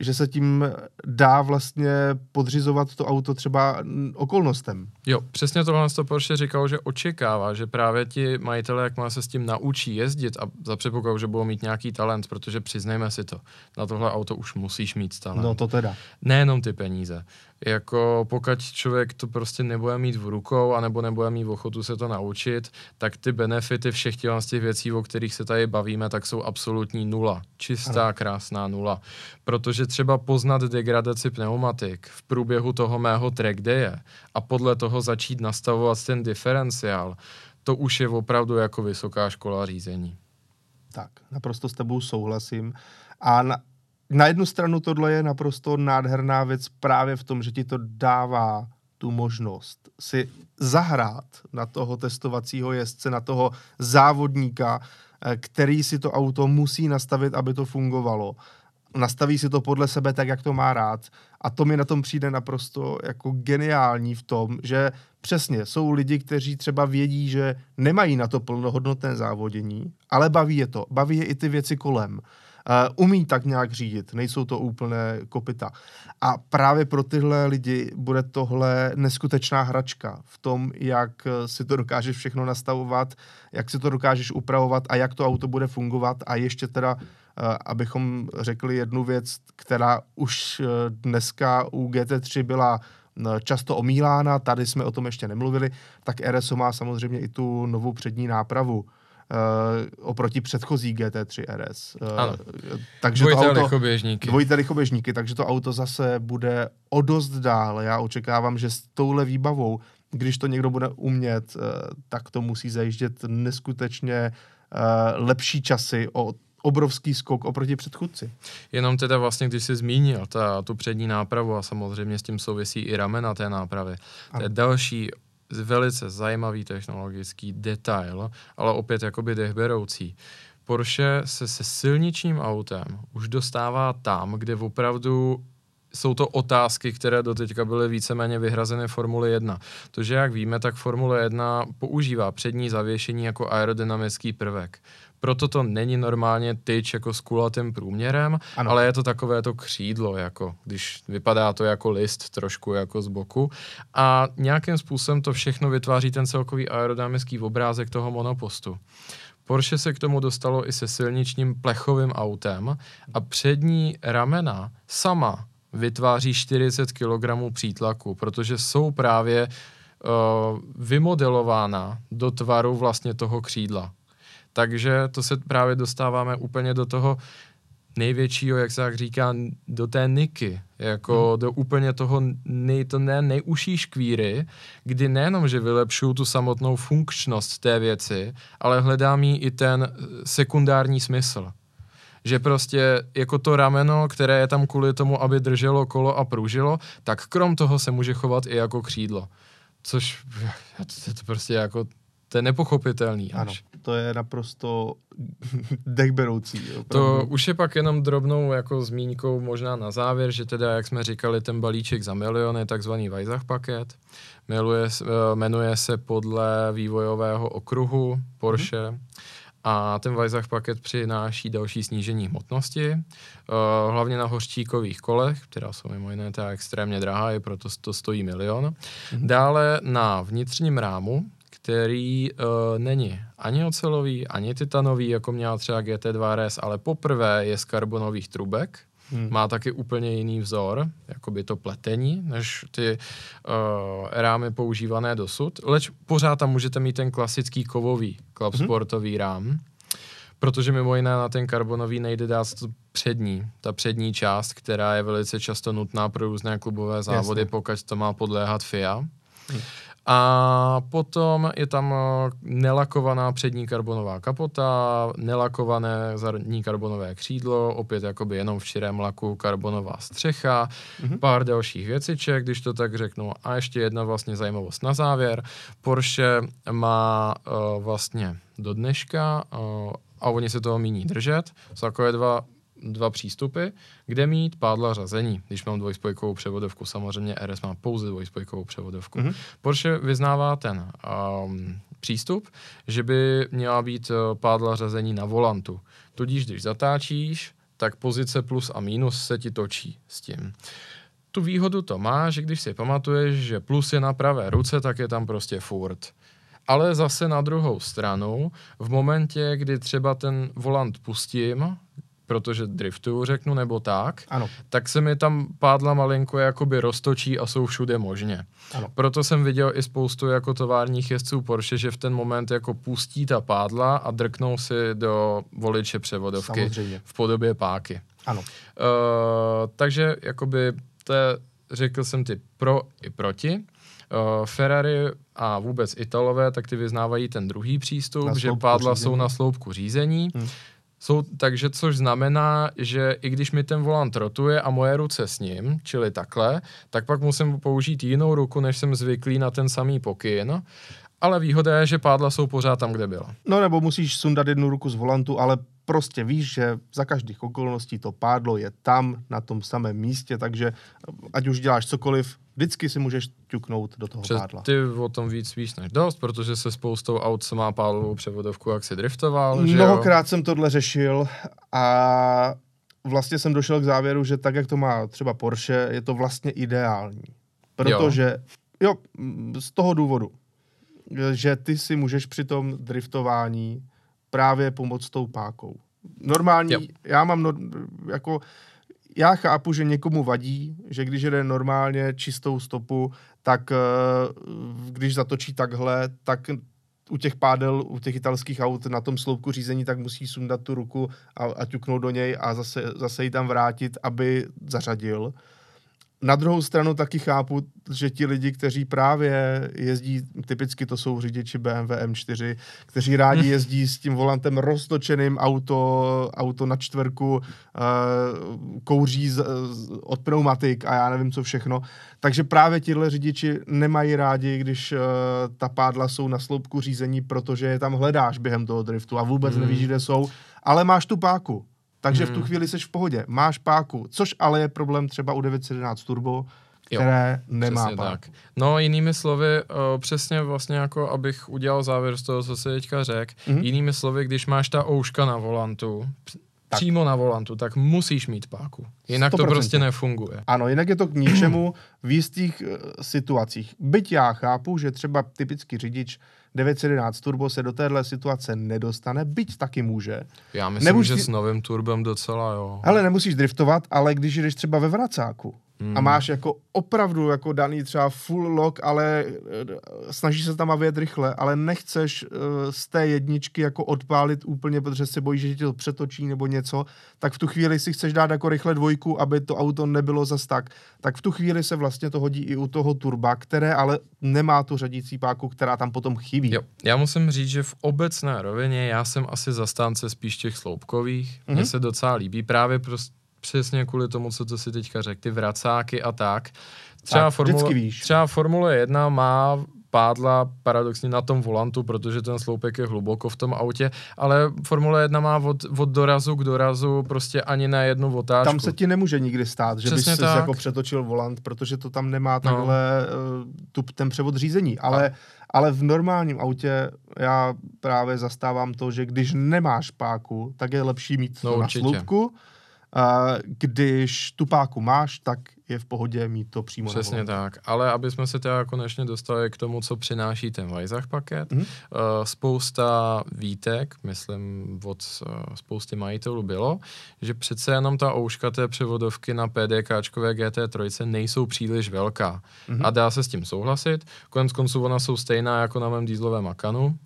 že se tím dá vlastně podřizovat to auto třeba okolnostem. Jo, přesně tohle to Porsche říkal, že očekává, že právě ti majitelé, jak má se s tím naučí jezdit a za předpokladu, že budou mít nějaký talent, protože přiznejme si to, na tohle auto už musíš mít talent. No to teda. Nejenom ty peníze jako pokud člověk to prostě nebude mít v rukou, anebo nebude mít ochotu se to naučit, tak ty benefity všech těch, těch věcí, o kterých se tady bavíme, tak jsou absolutní nula. Čistá, ano. krásná nula. Protože třeba poznat degradaci pneumatik v průběhu toho mého track daye a podle toho začít nastavovat ten diferenciál, to už je opravdu jako vysoká škola řízení. Tak, naprosto s tebou souhlasím. A na, na jednu stranu tohle je naprosto nádherná věc právě v tom, že ti to dává tu možnost si zahrát na toho testovacího jezdce, na toho závodníka, eh, který si to auto musí nastavit, aby to fungovalo. Nastaví si to podle sebe tak, jak to má rád. A to mi na tom přijde naprosto jako geniální v tom, že přesně jsou lidi, kteří třeba vědí, že nemají na to plnohodnotné závodění, ale baví je to. Baví je i ty věci kolem. Umí tak nějak řídit, nejsou to úplné kopita. A právě pro tyhle lidi bude tohle neskutečná hračka v tom, jak si to dokážeš všechno nastavovat, jak si to dokážeš upravovat a jak to auto bude fungovat a ještě teda uh, abychom řekli jednu věc, která už dneska u GT3 byla často omílána, tady jsme o tom ještě nemluvili, tak RSO má samozřejmě i tu novou přední nápravu, uh, oproti předchozí GT3 RS. Uh, ano. Takže dvojité to auto, lichoběžníky. Dvojité lichoběžníky, takže to auto zase bude o dost dál. Já očekávám, že s touhle výbavou, když to někdo bude umět, uh, tak to musí zajíždět neskutečně uh, lepší časy o obrovský skok oproti předchůdci. Jenom teda vlastně, když jsi zmínil ta, tu přední nápravu a samozřejmě s tím souvisí i ramena té nápravy, to je další velice zajímavý technologický detail, ale opět jakoby dechberoucí. Porsche se se silničním autem už dostává tam, kde opravdu jsou to otázky, které doteďka byly víceméně vyhrazeny Formule 1. To, že jak víme, tak Formule 1 používá přední zavěšení jako aerodynamický prvek proto to není normálně tyč jako s kulatým průměrem, ano. ale je to takové to křídlo, jako když vypadá to jako list trošku jako z boku a nějakým způsobem to všechno vytváří ten celkový aerodynamický obrázek toho monopostu. Porsche se k tomu dostalo i se silničním plechovým autem a přední ramena sama vytváří 40 kg přítlaku, protože jsou právě uh, vymodelována do tvaru vlastně toho křídla. Takže to se právě dostáváme úplně do toho největšího, jak se tak říká, do té niky, jako hmm. do úplně toho nej, to ne, nejužší škvíry, kdy nejenom, že vylepšuju tu samotnou funkčnost té věci, ale hledám jí i ten sekundární smysl že prostě jako to rameno, které je tam kvůli tomu, aby drželo kolo a pružilo, tak krom toho se může chovat i jako křídlo. Což je to prostě jako to je nepochopitelný. Až. Ano, to je naprosto dechberoucí. To už je pak jenom drobnou jako zmínkou možná na závěr, že teda, jak jsme říkali, ten balíček za milion je takzvaný Weissach paket. Jmenuje, jmenuje se podle vývojového okruhu Porsche. Hmm. A ten Weissach paket přináší další snížení hmotnosti, uh, hlavně na hořčíkových kolech, která jsou mimo jiné teda extrémně drahá, i proto to stojí milion. Mm-hmm. Dále na vnitřním rámu, který uh, není ani ocelový, ani titanový, jako měla třeba GT2 RS, ale poprvé je z karbonových trubek, Hmm. Má taky úplně jiný vzor, jako by to pletení, než ty uh, rámy používané dosud. Leč pořád tam můžete mít ten klasický kovový klub hmm. sportový rám, protože mimo jiné na ten karbonový nejde dát to přední, ta přední část, která je velice často nutná pro různé klubové závody, Jasně. pokud to má podléhat FIA. Hmm. A potom je tam eh, nelakovaná přední karbonová kapota, nelakované zadní karbonové křídlo, opět jakoby jenom v širém laku karbonová střecha, mm-hmm. pár dalších věciček, když to tak řeknu. A ještě jedna vlastně zajímavost na závěr. Porsche má uh, vlastně do dneška uh, a oni se toho míní držet. Jsou takové dva dva přístupy, kde mít pádla řazení, když mám dvojspojkovou převodovku. Samozřejmě RS má pouze dvojspojkovou převodovku. Mm-hmm. Porsche vyznává ten um, přístup, že by měla být uh, pádla řazení na volantu. Tudíž, když zatáčíš, tak pozice plus a minus se ti točí s tím. Tu výhodu to má, že když si pamatuješ, že plus je na pravé ruce, tak je tam prostě furt. Ale zase na druhou stranu, v momentě, kdy třeba ten volant pustím, protože driftuju, řeknu, nebo tak, ano. tak se mi tam pádla malinko jakoby roztočí a jsou všude možně. Ano. Proto jsem viděl i spoustu jako továrních jezdců Porsche, že v ten moment jako pustí ta pádla a drknou si do voliče převodovky Samozřejmě. v podobě páky. Ano. Uh, takže jakoby to je, řekl jsem ty pro i proti. Uh, Ferrari a vůbec Italové, tak ty vyznávají ten druhý přístup, že pádla řízení. jsou na sloupku řízení. Hmm jsou, takže což znamená, že i když mi ten volant rotuje a moje ruce s ním, čili takhle, tak pak musím použít jinou ruku, než jsem zvyklý na ten samý pokyn. Ale výhoda je, že pádla jsou pořád tam, kde byla. No nebo musíš sundat jednu ruku z volantu, ale prostě víš, že za každých okolností to pádlo je tam, na tom samém místě, takže ať už děláš cokoliv, vždycky si můžeš ťuknout do toho Přes, pádla. Ty o tom víc víš než dost, protože se spoustou aut, co má pádlovou převodovku, jak si driftoval, Mnohokrát že jsem tohle řešil a vlastně jsem došel k závěru, že tak, jak to má třeba Porsche, je to vlastně ideální. Protože, jo, jo z toho důvodu, že ty si můžeš při tom driftování právě pomoct tou pákou. Normální, jo. já mám, no, jako, já chápu, že někomu vadí, že když jede normálně čistou stopu, tak eh, když zatočí takhle, tak u těch pádel, u těch italských aut na tom sloupku řízení, tak musí sundat tu ruku a, a ťuknout do něj a zase, zase ji tam vrátit, aby zařadil. Na druhou stranu taky chápu, že ti lidi, kteří právě jezdí, typicky to jsou řidiči BMW M4, kteří rádi hm. jezdí s tím volantem roztočeným auto, auto na čtverku, uh, kouří z, od pneumatik a já nevím co všechno. Takže právě tihle řidiči nemají rádi, když uh, ta pádla jsou na sloupku řízení, protože je tam hledáš během toho driftu a vůbec hmm. nevíš, kde jsou, ale máš tu páku. Takže hmm. v tu hmm. chvíli jsi v pohodě. Máš páku, což ale je problém třeba u 911 Turbo, které jo, nemá páku. Tak. No jinými slovy, uh, přesně vlastně jako abych udělal závěr z toho, co se teďka řekl, mm-hmm. jinými slovy, když máš ta ouška na volantu, tak. přímo na volantu, tak musíš mít páku. Jinak 100%. to prostě nefunguje. Ano, jinak je to k ničemu v jistých uh, situacích. Byť já chápu, že třeba typický řidič 911 Turbo se do téhle situace nedostane, byť taky může. Já myslím, nemusí... že s novým turbem docela jo. Ale nemusíš driftovat, ale když jdeš třeba ve vracáku, hmm. a máš jako opravdu jako daný třeba full lock, ale uh, snažíš se tam vyjet rychle, ale nechceš uh, z té jedničky jako odpálit úplně, protože se bojíš, že tě to přetočí nebo něco, tak v tu chvíli si chceš dát jako rychle dvojku, aby to auto nebylo zas tak. Tak v tu chvíli se vlastně to hodí i u toho turba, které ale nemá tu řadící páku, která tam potom chybí. Jo. Já musím říct, že v obecné rovině já jsem asi zastánce spíš těch sloupkových. Mně mhm. se docela líbí právě prostě přesně kvůli tomu, co to si teďka řekl, ty vracáky a tak. Třeba, tak, formule, víš. třeba Formule 1 má pádla paradoxně na tom volantu, protože ten sloupek je hluboko v tom autě, ale Formule 1 má od, od dorazu k dorazu prostě ani na jednu otáčku. Tam se ti nemůže nikdy stát, že Přesně bys tak. jako přetočil volant, protože to tam nemá no. takhle no. tu, ten převod řízení, ale, ale v normálním autě já právě zastávám to, že když nemáš páku, tak je lepší mít no, to na sloupku, když tu páku máš, tak je v pohodě mít to přímo Přesně tak, ale aby jsme se teda konečně dostali k tomu, co přináší ten Weissach paket, mm-hmm. uh, spousta výtek, myslím od uh, spousty majitelů bylo, že přece jenom ta ouška té převodovky na PDKčkové GT3 nejsou příliš velká. Mm-hmm. A dá se s tím souhlasit. Konec konců ona jsou stejná jako na mém dýzlovém Makanu,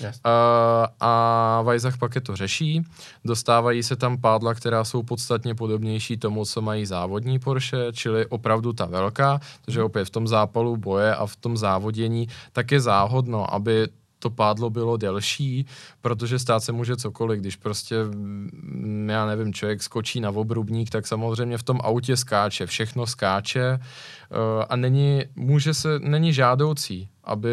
Yes. Uh, a Weissach pak je to řeší. Dostávají se tam pádla, která jsou podstatně podobnější tomu, co mají závodní Porsche, čili opravdu ta velká, takže opět v tom zápalu boje a v tom závodění tak je záhodno, aby to pádlo bylo delší, protože stát se může cokoliv. Když prostě, mm, já nevím, člověk skočí na obrubník, tak samozřejmě v tom autě skáče, všechno skáče uh, a není, může se, není žádoucí, aby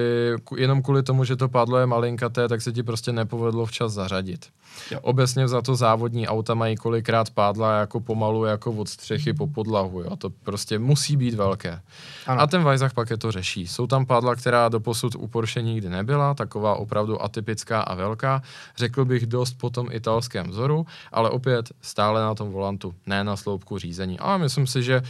jenom kvůli tomu, že to pádlo je malinkaté, tak se ti prostě nepovedlo včas zařadit. Jo. Obecně za to závodní auta mají kolikrát pádla jako pomalu jako od střechy po podlahu. Jo. To prostě musí být velké. Ano. A ten Weissach pak je to řeší. Jsou tam pádla, která do posud u Porsche nikdy nebyla, taková opravdu atypická a velká. Řekl bych dost po tom italském vzoru, ale opět stále na tom volantu, ne na sloupku řízení. A myslím si, že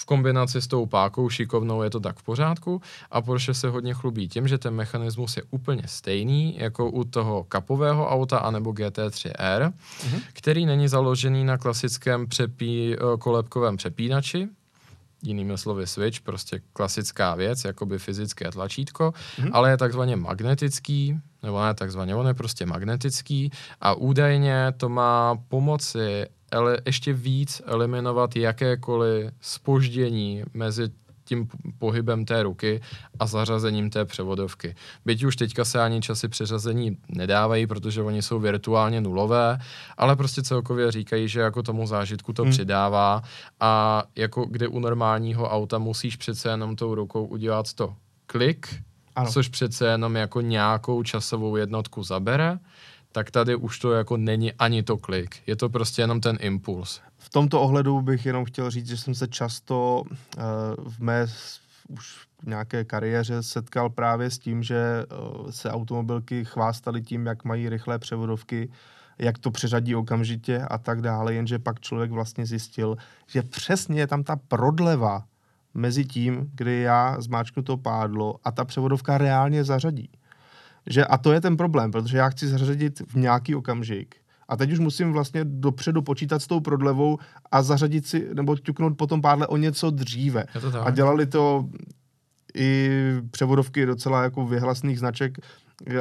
v kombinaci s tou pákou šikovnou je to tak v pořádku a Porsche se hodně chlubí tím, že ten mechanismus je úplně stejný jako u toho kapového auta anebo GT3R, mm-hmm. který není založený na klasickém přepí, kolebkovém přepínači, jinými slovy switch, prostě klasická věc, jakoby fyzické tlačítko, mm-hmm. ale je takzvaně magnetický, nebo ne takzvaně, on je prostě magnetický a údajně to má pomoci ele, ještě víc eliminovat jakékoliv spoždění mezi tím pohybem té ruky a zařazením té převodovky. Byť už teďka se ani časy přeřazení nedávají, protože oni jsou virtuálně nulové, ale prostě celkově říkají, že jako tomu zážitku to hmm. přidává a jako kde u normálního auta musíš přece jenom tou rukou udělat to klik, ano. což přece jenom jako nějakou časovou jednotku zabere, tak tady už to jako není ani to klik. Je to prostě jenom ten impuls. V tomto ohledu bych jenom chtěl říct, že jsem se často uh, v mé už v nějaké kariéře setkal právě s tím, že uh, se automobilky chvástaly tím, jak mají rychlé převodovky, jak to přeřadí okamžitě a tak dále, jenže pak člověk vlastně zjistil, že přesně je tam ta prodleva mezi tím, kdy já zmáčknu to pádlo a ta převodovka reálně zařadí. Že, a to je ten problém, protože já chci zařadit v nějaký okamžik. A teď už musím vlastně dopředu počítat s tou prodlevou a zařadit si, nebo ťuknout potom pádle o něco dříve. A dělali to i převodovky docela jako vyhlasných značek,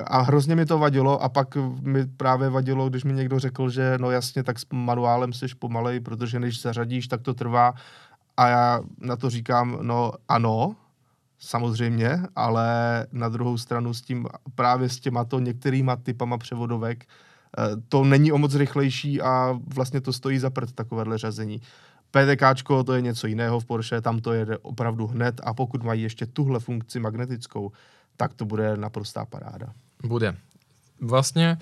a hrozně mi to vadilo a pak mi právě vadilo, když mi někdo řekl, že no jasně, tak s manuálem jsi pomalej, protože než zařadíš, tak to trvá. A já na to říkám, no ano, samozřejmě, ale na druhou stranu s tím právě s těma to některýma typama převodovek to není o moc rychlejší a vlastně to stojí za prd takovéhle řazení. PDKčko to je něco jiného v Porsche, tam to jede opravdu hned a pokud mají ještě tuhle funkci magnetickou, tak to bude naprostá paráda. Bude. Vlastně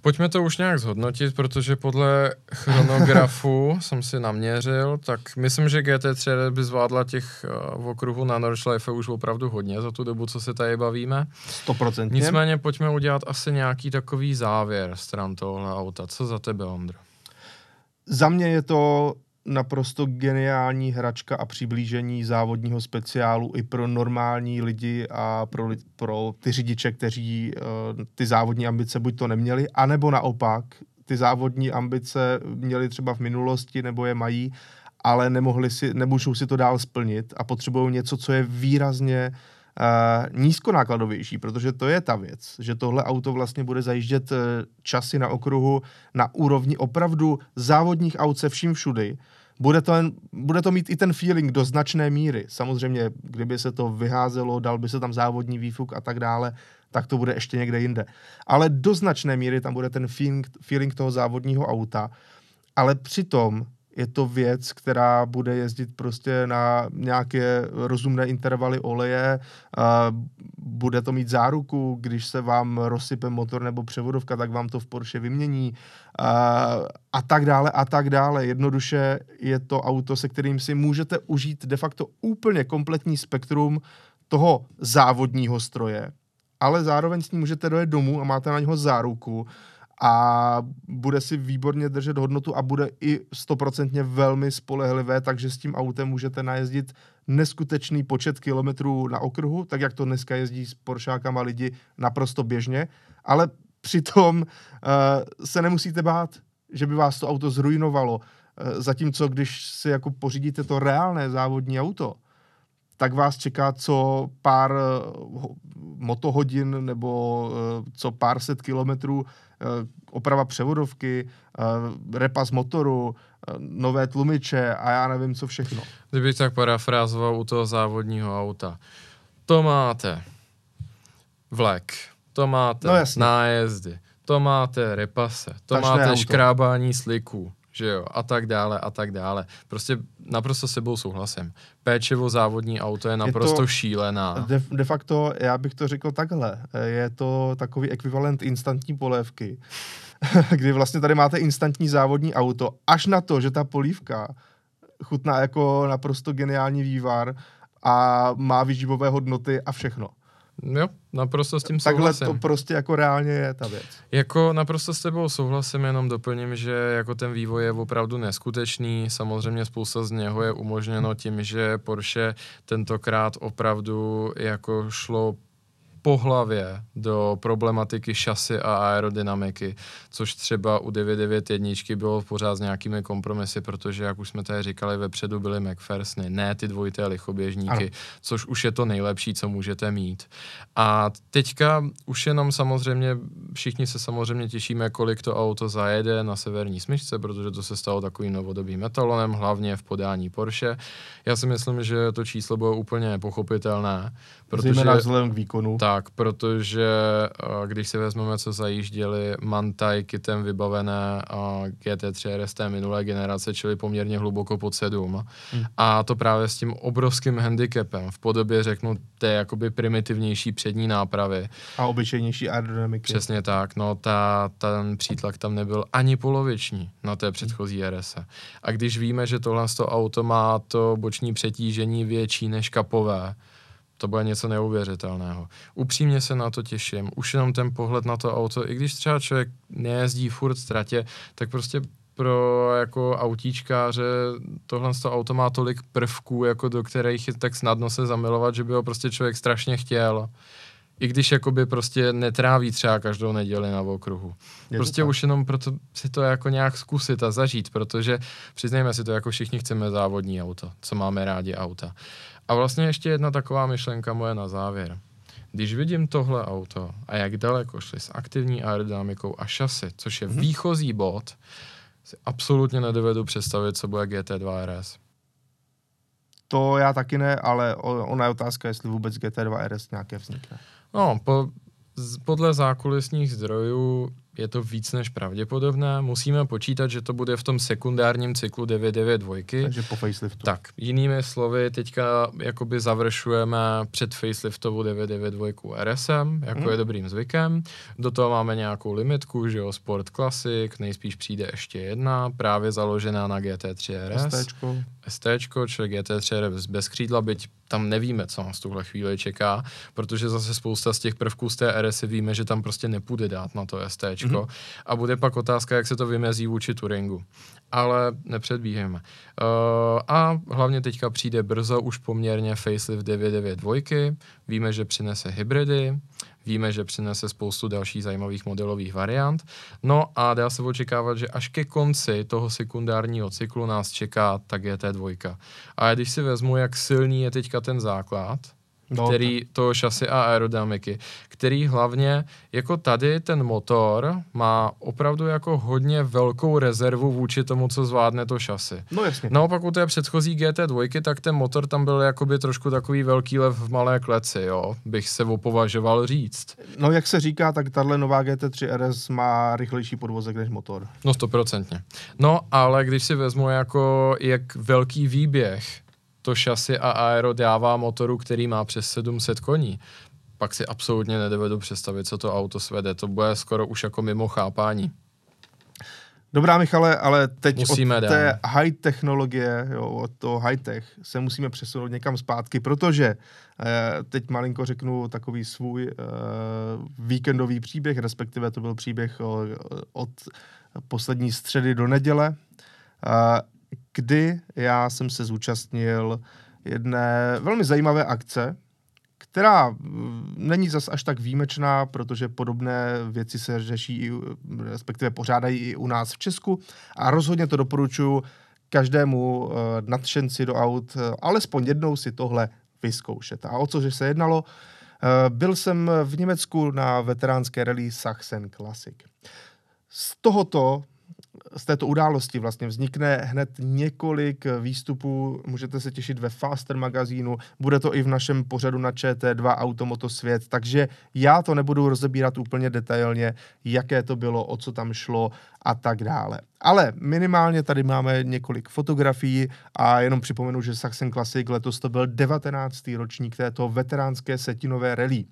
Pojďme to už nějak zhodnotit, protože podle chronografu jsem si naměřil, tak myslím, že GT3 by zvládla těch uh, v okruhu na Nordschleife už opravdu hodně za tu dobu, co se tady bavíme. 100%. Nicméně pojďme udělat asi nějaký takový závěr stran tohle auta. Co za tebe, Ondro? Za mě je to naprosto geniální hračka a přiblížení závodního speciálu i pro normální lidi a pro, pro ty řidiče, kteří uh, ty závodní ambice buď to neměli, anebo naopak ty závodní ambice měli třeba v minulosti nebo je mají ale nemohli si, nemůžou si to dál splnit a potřebují něco, co je výrazně uh, nízkonákladovější, protože to je ta věc, že tohle auto vlastně bude zajíždět uh, časy na okruhu na úrovni opravdu závodních aut se vším všudy. Bude to, bude to mít i ten feeling do značné míry. Samozřejmě, kdyby se to vyházelo, dal by se tam závodní výfuk a tak dále, tak to bude ještě někde jinde. Ale do značné míry tam bude ten feeling, feeling toho závodního auta, ale přitom je to věc, která bude jezdit prostě na nějaké rozumné intervaly oleje, bude to mít záruku, když se vám rozsype motor nebo převodovka, tak vám to v Porsche vymění a tak dále a tak dále. Jednoduše je to auto, se kterým si můžete užít de facto úplně kompletní spektrum toho závodního stroje, ale zároveň s ním můžete dojet domů a máte na něho záruku a bude si výborně držet hodnotu a bude i stoprocentně velmi spolehlivé, takže s tím autem můžete najezdit neskutečný počet kilometrů na okruhu, tak jak to dneska jezdí s Poršákama lidi naprosto běžně, ale přitom uh, se nemusíte bát, že by vás to auto zrujnovalo. Uh, zatímco když si jako pořídíte to reálné závodní auto, tak vás čeká co pár uh, motohodin nebo uh, co pár set kilometrů oprava převodovky, eh, repas motoru, eh, nové tlumiče a já nevím, co všechno. Kdybych tak parafrázoval u toho závodního auta. To máte vlek, to máte no, nájezdy, to máte repase, to Tačné máte auto. škrábání sliků, že jo, a tak dále, a tak dále. Prostě naprosto sebou souhlasím. Péčevo závodní auto je naprosto je to, šílená. De, de facto, já bych to řekl takhle, je to takový ekvivalent instantní polévky, kdy vlastně tady máte instantní závodní auto, až na to, že ta polívka chutná jako naprosto geniální vývar a má výživové hodnoty a všechno. Jo, naprosto s tím Takhle souhlasím. to prostě jako reálně je ta věc. Jako naprosto s tebou souhlasím, jenom doplním, že jako ten vývoj je opravdu neskutečný. Samozřejmě spousta z něho je umožněno tím, že Porsche tentokrát opravdu jako šlo po hlavě do problematiky šasy a aerodynamiky, což třeba u 991 bylo pořád s nějakými kompromisy, protože, jak už jsme tady říkali, vepředu byly McPhersony, ne ty dvojité lichoběžníky, ano. což už je to nejlepší, co můžete mít. A teďka už jenom samozřejmě, všichni se samozřejmě těšíme, kolik to auto zajede na severní smyčce, protože to se stalo takovým novodobým metalonem, hlavně v podání Porsche. Já si myslím, že to číslo bylo úplně pochopitelné. Protože, Zejména vzhledem k výkonu. Tak, protože když si vezmeme, co zajížděli Mantaj kitem vybavené GT3 RS té minulé generace, čili poměrně hluboko pod 7. Hmm. A to právě s tím obrovským handicapem v podobě, řeknu, té jakoby primitivnější přední nápravy. A obyčejnější aerodynamiky. Přesně tak, no ta, ten přítlak tam nebyl ani poloviční na té předchozí RS. A když víme, že tohle auto má to boční přetížení větší než kapové, to bude něco neuvěřitelného. Upřímně se na to těším. Už jenom ten pohled na to auto, i když třeba člověk nejezdí furt v tratě, tak prostě pro jako autíčkáře tohle to auto má tolik prvků, jako do kterých je tak snadno se zamilovat, že by ho prostě člověk strašně chtěl. I když jakoby prostě netráví třeba každou neděli na okruhu. Je prostě už jenom proto si to jako nějak zkusit a zažít, protože přiznejme si to, jako všichni chceme závodní auto, co máme rádi auta. A vlastně ještě jedna taková myšlenka moje na závěr. Když vidím tohle auto a jak daleko šli s aktivní aerodynamikou a šasy, což je mm-hmm. výchozí bod, si absolutně nedovedu představit, co bude GT2 RS. To já taky ne, ale ona je otázka, jestli vůbec GT2 RS nějaké vznikne. No, po, podle zákulisních zdrojů je to víc než pravděpodobné. Musíme počítat, že to bude v tom sekundárním cyklu 992. Takže po faceliftu. Tak, jinými slovy, teďka jakoby završujeme před faceliftovou 992 RSM, jako hmm. je dobrým zvykem. Do toho máme nějakou limitku, že jo, Sport Classic, nejspíš přijde ještě jedna, právě založená na GT3 RS. STčko. STčko, čili GT3 RS bez křídla, byť tam nevíme, co nás tuhle chvíli čeká, protože zase spousta z těch prvků z té RS víme, že tam prostě nepůjde dát na to ST. Mm-hmm. A bude pak otázka, jak se to vymezí vůči Turingu. Ale nepředbíháme. Uh, a hlavně teďka přijde brzo už poměrně facelift 992. Víme, že přinese hybridy. Víme, že přinese spoustu dalších zajímavých modelových variant. No a dá se očekávat, že až ke konci toho sekundárního cyklu nás čeká ta GT2. A když si vezmu, jak silný je teďka ten základ, no, který to šasy a aerodynamiky, který hlavně jako tady ten motor má opravdu jako hodně velkou rezervu vůči tomu, co zvládne to šasy. No jasně. Naopak u té předchozí GT2, tak ten motor tam byl jakoby trošku takový velký lev v malé kleci, jo, bych se opovažoval říct. No jak se říká, tak tahle nová GT3 RS má rychlejší podvozek než motor. No stoprocentně. No ale když si vezmu jako jak velký výběh to šasy a aero dává motoru, který má přes 700 koní, pak si absolutně nedovedu představit, co to auto svede. To bude skoro už jako mimo chápání. Dobrá, Michale, ale teď musíme od dál. té high technologie, jo, od toho high tech se musíme přesunout někam zpátky, protože eh, teď malinko řeknu takový svůj eh, víkendový příběh, respektive to byl příběh o, od poslední středy do neděle. Eh, kdy já jsem se zúčastnil jedné velmi zajímavé akce, která není zas až tak výjimečná, protože podobné věci se řeší, i, respektive pořádají i u nás v Česku a rozhodně to doporučuji každému uh, nadšenci do aut uh, alespoň jednou si tohle vyzkoušet. A o cože se jednalo? Uh, byl jsem v Německu na veteránské rally Sachsen Classic. Z tohoto z této události vlastně vznikne hned několik výstupů, můžete se těšit ve Faster magazínu, bude to i v našem pořadu na ČT2 Automoto Svět, takže já to nebudu rozebírat úplně detailně, jaké to bylo, o co tam šlo a tak dále. Ale minimálně tady máme několik fotografií a jenom připomenu, že Saxon Classic letos to byl 19. ročník této veteránské setinové rally.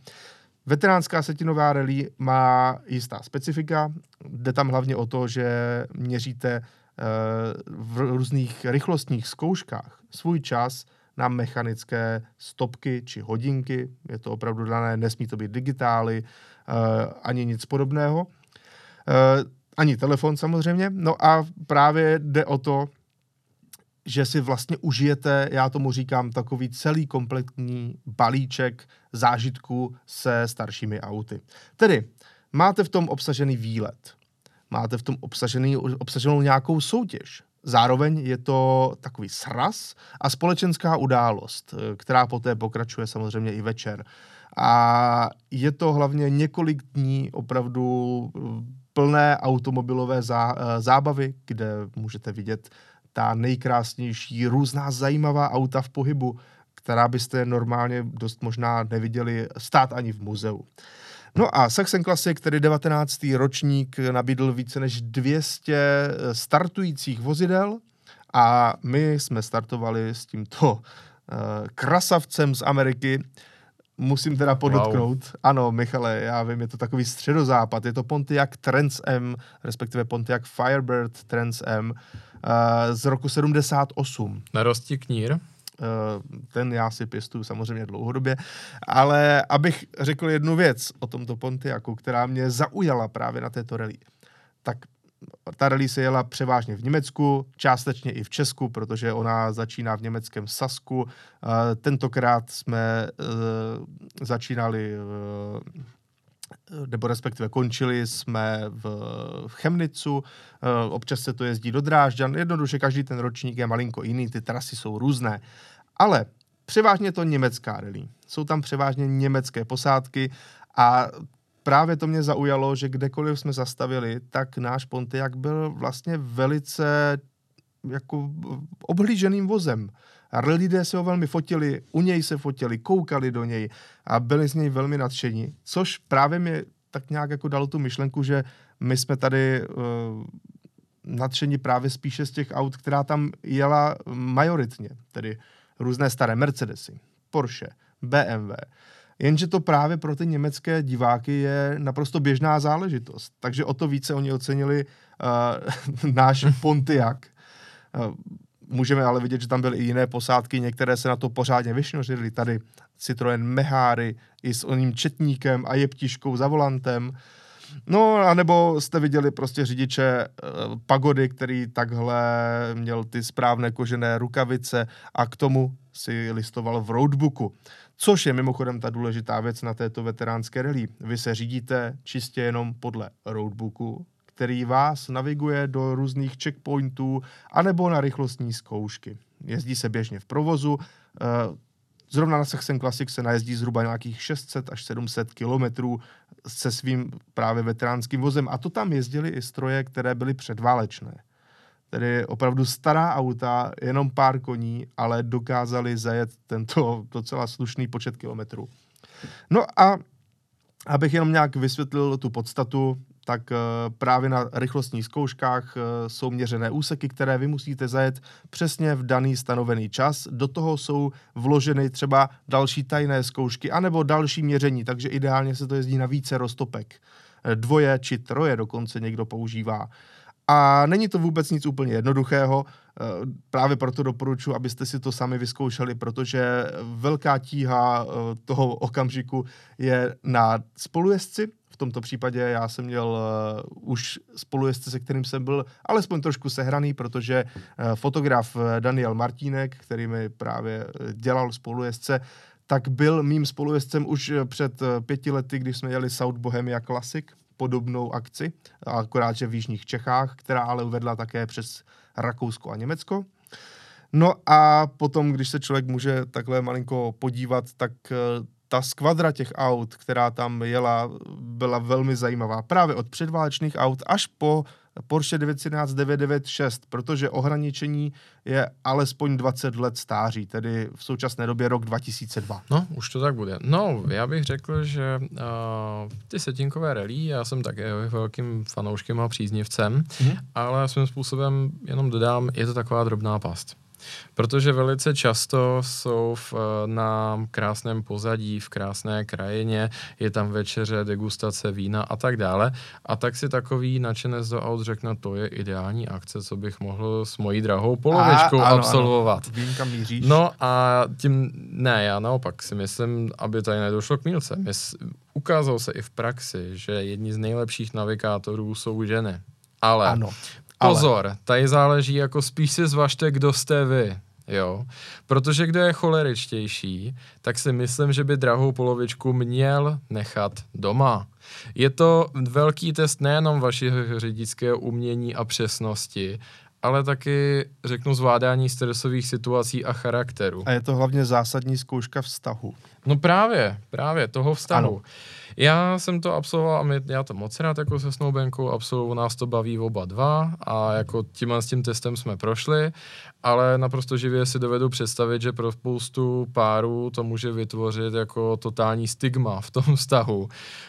Veteránská setinová rally má jistá specifika. Jde tam hlavně o to, že měříte eh, v různých rychlostních zkouškách svůj čas na mechanické stopky či hodinky. Je to opravdu dané, nesmí to být digitály, eh, ani nic podobného. Eh, ani telefon samozřejmě. No a právě jde o to, že si vlastně užijete, já tomu říkám, takový celý kompletní balíček zážitků se staršími auty. Tedy máte v tom obsažený výlet, máte v tom obsažený, obsaženou nějakou soutěž, Zároveň je to takový sraz a společenská událost, která poté pokračuje samozřejmě i večer. A je to hlavně několik dní opravdu plné automobilové zá, zábavy, kde můžete vidět ta nejkrásnější, různá zajímavá auta v pohybu, která byste normálně dost možná neviděli stát ani v muzeu. No a Saxon Classic, který 19. ročník, nabídl více než 200 startujících vozidel a my jsme startovali s tímto uh, krasavcem z Ameriky. Musím teda podotknout, wow. ano, Michale, já vím, je to takový středozápad, je to Pontiac Trans M, respektive Pontiac Firebird Trans M, Eh, z roku 78. Narosti knír? Uh, ten já si pěstuju samozřejmě dlouhodobě, ale abych řekl jednu věc o tomto Pontiacu, která mě zaujala právě na této rally. Tak ta rally se jela převážně v Německu, částečně i v Česku, protože ona začíná v německém Sasku. Uh, tentokrát jsme uh, začínali uh, nebo respektive končili jsme v, v Chemnicu, eh, občas se to jezdí do Drážďan, jednoduše každý ten ročník je malinko jiný, ty trasy jsou různé. Ale převážně to německá rally. Jsou tam převážně německé posádky a právě to mě zaujalo, že kdekoliv jsme zastavili, tak náš Pontiac byl vlastně velice jako obhlíženým vozem. A lidé se ho velmi fotili, u něj se fotili, koukali do něj a byli z něj velmi nadšení, což právě mi tak nějak jako dalo tu myšlenku, že my jsme tady uh, nadšení právě spíše z těch aut, která tam jela majoritně, tedy různé staré Mercedesy, Porsche, BMW. Jenže to právě pro ty německé diváky je naprosto běžná záležitost. Takže o to více oni ocenili uh, náš Pontiac. Uh, Můžeme ale vidět, že tam byly i jiné posádky, některé se na to pořádně vyšnořily. Tady Citroen Meháry i s oním četníkem a jeptiškou za volantem. No, anebo jste viděli prostě řidiče uh, Pagody, který takhle měl ty správné kožené rukavice a k tomu si listoval v roadbooku. Což je mimochodem ta důležitá věc na této veteránské rally. Vy se řídíte čistě jenom podle roadbooku, který vás naviguje do různých checkpointů anebo na rychlostní zkoušky. Jezdí se běžně v provozu, eh, Zrovna na Saxon Classic se najezdí zhruba nějakých 600 až 700 kilometrů se svým právě veteránským vozem. A to tam jezdili i stroje, které byly předválečné. Tedy opravdu stará auta, jenom pár koní, ale dokázali zajet tento docela slušný počet kilometrů. No a abych jenom nějak vysvětlil tu podstatu, tak eh, právě na rychlostních zkouškách eh, jsou měřené úseky, které vy musíte zajet přesně v daný stanovený čas. Do toho jsou vloženy třeba další tajné zkoušky anebo další měření, takže ideálně se to jezdí na více roztopek. Eh, dvoje či troje dokonce někdo používá. A není to vůbec nic úplně jednoduchého, právě proto doporučuji, abyste si to sami vyzkoušeli, protože velká tíha toho okamžiku je na spolujezdci, v tomto případě já jsem měl uh, už spolujezdce, se kterým jsem byl alespoň trošku sehraný, protože uh, fotograf eh, Daniel Martínek, který mi právě dělal spolujezdce, tak byl mým spolujezdcem už před pěti lety, když jsme jeli South Bohemia Classic, podobnou akci, akorát, že v Jižních Čechách, která ale uvedla také přes Rakousko a Německo. No a potom, když se člověk může takhle malinko podívat, tak ta skvadra těch aut, která tam jela, byla velmi zajímavá. Právě od předválečných aut až po Porsche 911 996, protože ohraničení je alespoň 20 let stáří, tedy v současné době rok 2002. No, už to tak bude. No, já bych řekl, že uh, ty setinkové rally, já jsem také velkým fanouškem a příznivcem, mm-hmm. ale svým způsobem jenom dodám, je to taková drobná past. Protože velice často jsou v, eh, na krásném pozadí, v krásné krajině, je tam večeře, degustace vína a tak dále. A tak si takový nadšenec do aut řekne, to je ideální akce, co bych mohl s mojí drahou polovičkou a, ano, absolvovat. Ano. Vím, kam míříš. No a tím, ne, já naopak si myslím, aby tady nedošlo k mílce. Ukázalo se i v praxi, že jedni z nejlepších navigátorů jsou ženy. Ale ano. Pozor, Ale... tady záleží jako spíš si zvažte, kdo jste vy. Jo, protože kdo je choleričtější, tak si myslím, že by drahou polovičku měl nechat doma. Je to velký test nejenom vašeho řidičského umění a přesnosti, ale taky, řeknu, zvládání stresových situací a charakteru. A je to hlavně zásadní zkouška vztahu. No právě, právě toho vztahu. Ano. Já jsem to absolvoval a my, já to moc rád jako se Snowbankou absolvoval, nás to baví oba dva a jako tímhle s tím testem jsme prošli, ale naprosto živě si dovedu představit, že pro spoustu párů to může vytvořit jako totální stigma v tom vztahu,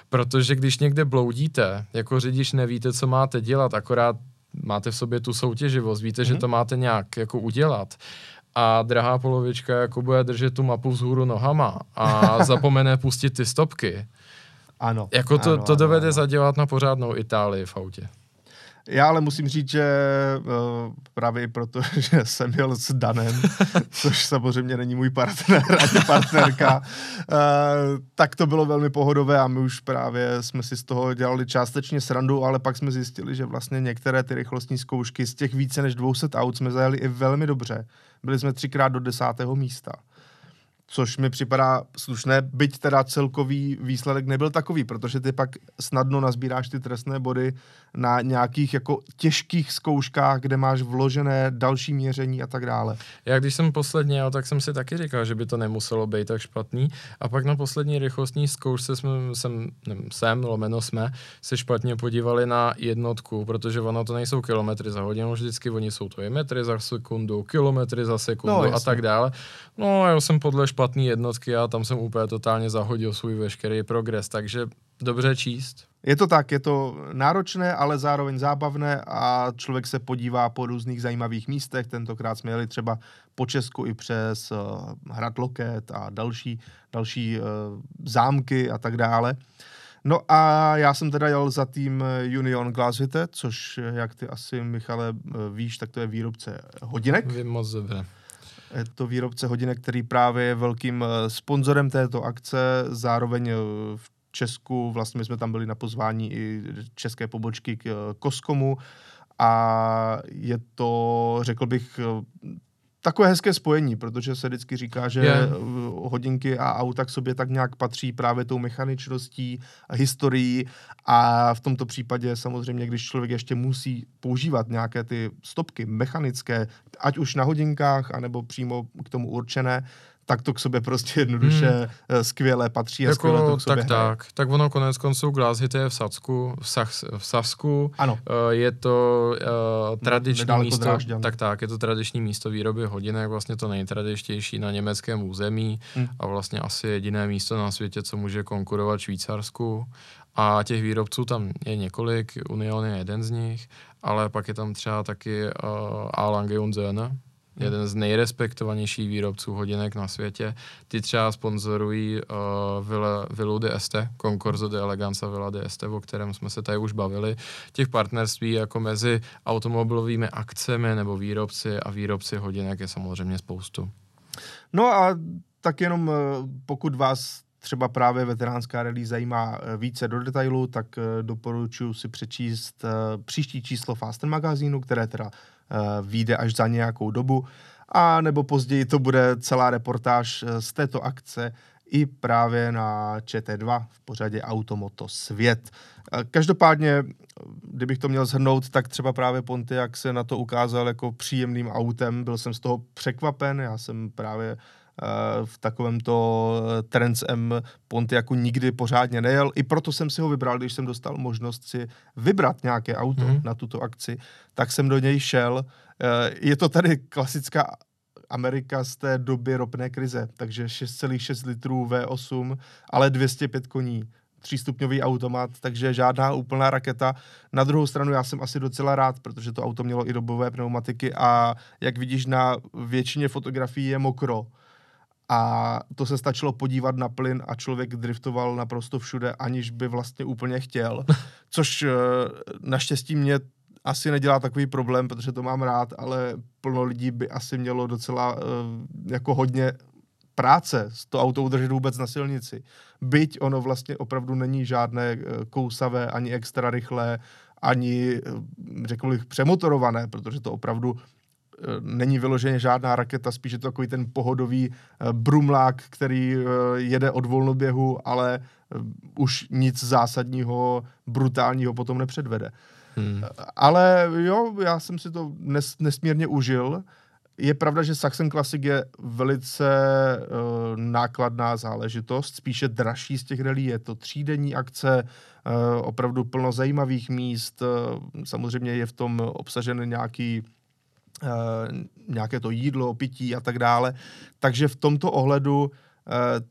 protože když někde bloudíte, jako řidič nevíte, co máte dělat, akorát máte v sobě tu soutěživost, víte, mm-hmm. že mhm. to máte nějak jako udělat a drahá polovička jako bude držet tu mapu vzhůru nohama a zapomene pustit ty stopky, ano. Jako to, ano, to dovede ano. zadělat na pořádnou Itálii v autě. Já ale musím říct, že uh, právě i proto, že jsem jel s Danem, což samozřejmě není můj partner ani partnerka, uh, tak to bylo velmi pohodové a my už právě jsme si z toho dělali částečně srandu, ale pak jsme zjistili, že vlastně některé ty rychlostní zkoušky z těch více než 200 aut jsme zajeli i velmi dobře. Byli jsme třikrát do desátého místa což mi připadá slušné, byť teda celkový výsledek nebyl takový, protože ty pak snadno nazbíráš ty trestné body na nějakých jako těžkých zkouškách, kde máš vložené další měření a tak dále. Já když jsem posledně jel, tak jsem si taky říkal, že by to nemuselo být tak špatný a pak na poslední rychlostní zkoušce jsme, jsem, nevím, jsem, lomeno jsme, se špatně podívali na jednotku, protože ono to nejsou kilometry za hodinu, vždycky oni jsou to je metry za sekundu, kilometry za sekundu no, a tak dále. No já jsem podle špatné jednotky a tam jsem úplně totálně zahodil svůj veškerý progres, takže dobře číst. Je to tak, je to náročné, ale zároveň zábavné a člověk se podívá po různých zajímavých místech. Tentokrát jsme jeli třeba po Česku i přes uh, Hrad Loket a další, další uh, zámky a tak dále. No a já jsem teda jel za tým Union Glashütte, což, jak ty asi, Michale, víš, tak to je výrobce hodinek. Vím moc dobře. Je to výrobce hodinek, který právě je velkým eh, sponzorem této akce, zároveň eh, v Česku, vlastně jsme tam byli na pozvání i české pobočky k eh, Koskomu a je to, řekl bych, takové hezké spojení, protože se vždycky říká, že Je. uh, hodinky a auta k sobě tak nějak patří právě tou mechaničností, a historií a v tomto případě samozřejmě, když člověk ještě musí používat nějaké ty stopky mechanické, ať už na hodinkách, anebo přímo k tomu určené, tak to k sobě prostě jednoduše hmm. skvěle patří a Jako, skvěle to k sobě tak, hraje. tak. Tak ono konec konců Glass Hit je v Sasku, v, Sas, v Sasku. Ano. Eh, Je to uh, tradiční Nedaleko místo, Drážďan. tak tak, je to tradiční místo výroby hodinek, vlastně to nejtradičtější na německém území Hmm. a vlastně asi jediné místo na světě, co může konkurovat Švýcarsku. A těch výrobců tam je několik, Union je jeden z nich, ale pak je tam třeba taky uh, A. Lange und Söhne, jeden z nejrespektovanějších výrobců hodinek na světě. Ty třeba sponzorují uh, Villa, Villu de Este, Concorso de Eleganza Villa de Este, o kterém jsme se tady už bavili. Těch partnerství jako mezi automobilovými akcemi nebo výrobci a výrobci hodinek je samozřejmě spoustu. No a tak jenom eh, pokud vás třeba právě veteránská rally zajímá eh, více do detailu, tak doporučuji si přečíst příští číslo Fasten magazínu, které teda vyjde až za nějakou dobu, a nebo později to bude celá reportáž eh, z této akce i právě na ČT2 v pořadě Automoto Svět. Eh, Každopádně, eh, kdybych to měl zhrnout, tak třeba právě Pontiac se na to ukázal jako příjemným autem. Byl jsem z toho překvapen, já jsem právě eh, v takovémto eh, Trans M Pontiacu nikdy pořádně nejel. I proto jsem si ho vybral, když jsem dostal možnost si vybrat nějaké auto Mhm. na tuto akci, tak jsem do něj šel. Eh, Je to tady klasická Amerika z té doby ropné krize, takže 6,6 litrů V8, ale 205 koní, třístupňový automat, takže žádná úplná raketa. Na druhou stranu já jsem asi docela rád, protože to auto mělo i dobové pneumatiky a jak vidíš na většině fotografií je mokro. A to se stačilo podívat na plyn a člověk driftoval naprosto všude, aniž by vlastně úplně chtěl. Což eh, naštěstí mě asi nedělá takový problém, protože to mám rád, ale plno lidí by asi mělo docela eh, jako hodně práce s to auto udržet vůbec na silnici. Byť ono vlastně opravdu není žádné eh, kousavé, ani extra rychlé, ani, řekl bych, přemotorované, protože to opravdu není vyloženě žádná raketa, spíš je to takový ten pohodový eh, brumlák, který eh, jede od volnoběhu, ale eh, už nic zásadního, brutálního potom nepředvede. Hmm. Ale jo, já jsem si to nes, nesmírně užil. Je pravda, že Saxon Classic je velice uh, nákladná záležitost, spíše dražší z těch relí. Je to třídenní akce, uh, opravdu plno zajímavých míst. Uh, samozřejmě je v tom obsažen nějaký uh, nějaké to jídlo, pití a tak dále. Takže v tomto ohledu uh,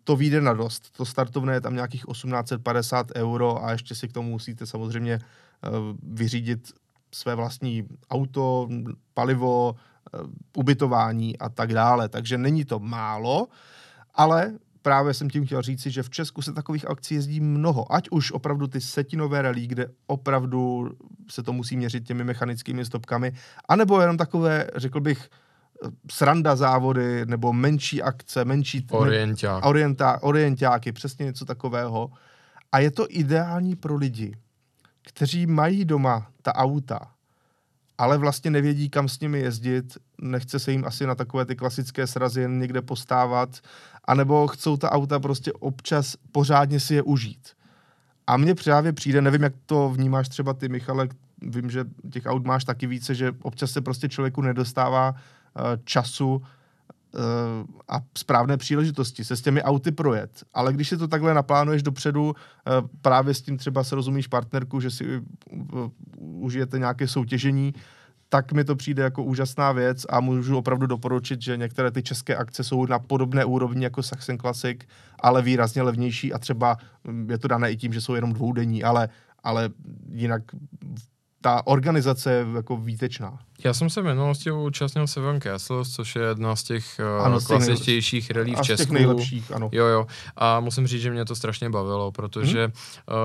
to vyjde na dost. To startovné je tam nějakých 1850 euro a ještě si k tomu musíte samozřejmě uh, vyřídit své vlastní auto, palivo, ubytování a tak dále. Takže není to málo, ale právě jsem tím chtěl říci, že v Česku se takových akcí jezdí mnoho. Ať už opravdu ty setinové rally, kde opravdu se to musí měřit těmi mechanickými stopkami, anebo jenom takové, řekl bych, sranda závody, nebo menší akce, menší... Orienták. Orienta, orientáky, přesně něco takového. A je to ideální pro lidi, kteří mají doma ta auta, ale vlastně nevědí, kam s nimi jezdit, nechce se jim asi na takové ty klasické srazy jen někde postávat, anebo chcou ta auta prostě občas pořádně si je užít. A mně právě přijde, nevím, jak to vnímáš třeba ty, Michale, vím, že těch aut máš taky více, že občas se prostě člověku nedostává uh, času a správné příležitosti se s těmi auty projet. Ale když si to takhle naplánuješ dopředu, uh, právě s tím třeba se rozumíš partnerku, že si uh, užijete nějaké soutěžení, tak mi to přijde jako úžasná věc a můžu opravdu doporučit, že některé ty české akce jsou na podobné úrovni jako Saxon Classic, ale výrazně levnější a třeba mm, je to dané i tím, že jsou jenom dvoudenní, ale, ale jinak ta organizace je jako výtečná. Já jsem se v minulosti účastnil Seven Castles, což je jedna z těch uh, Ano, těch klasičtějších relí v z těch Česku. nejlepších, ano. Jo, jo. A musím říct, že mě to strašně bavilo, protože Mhm.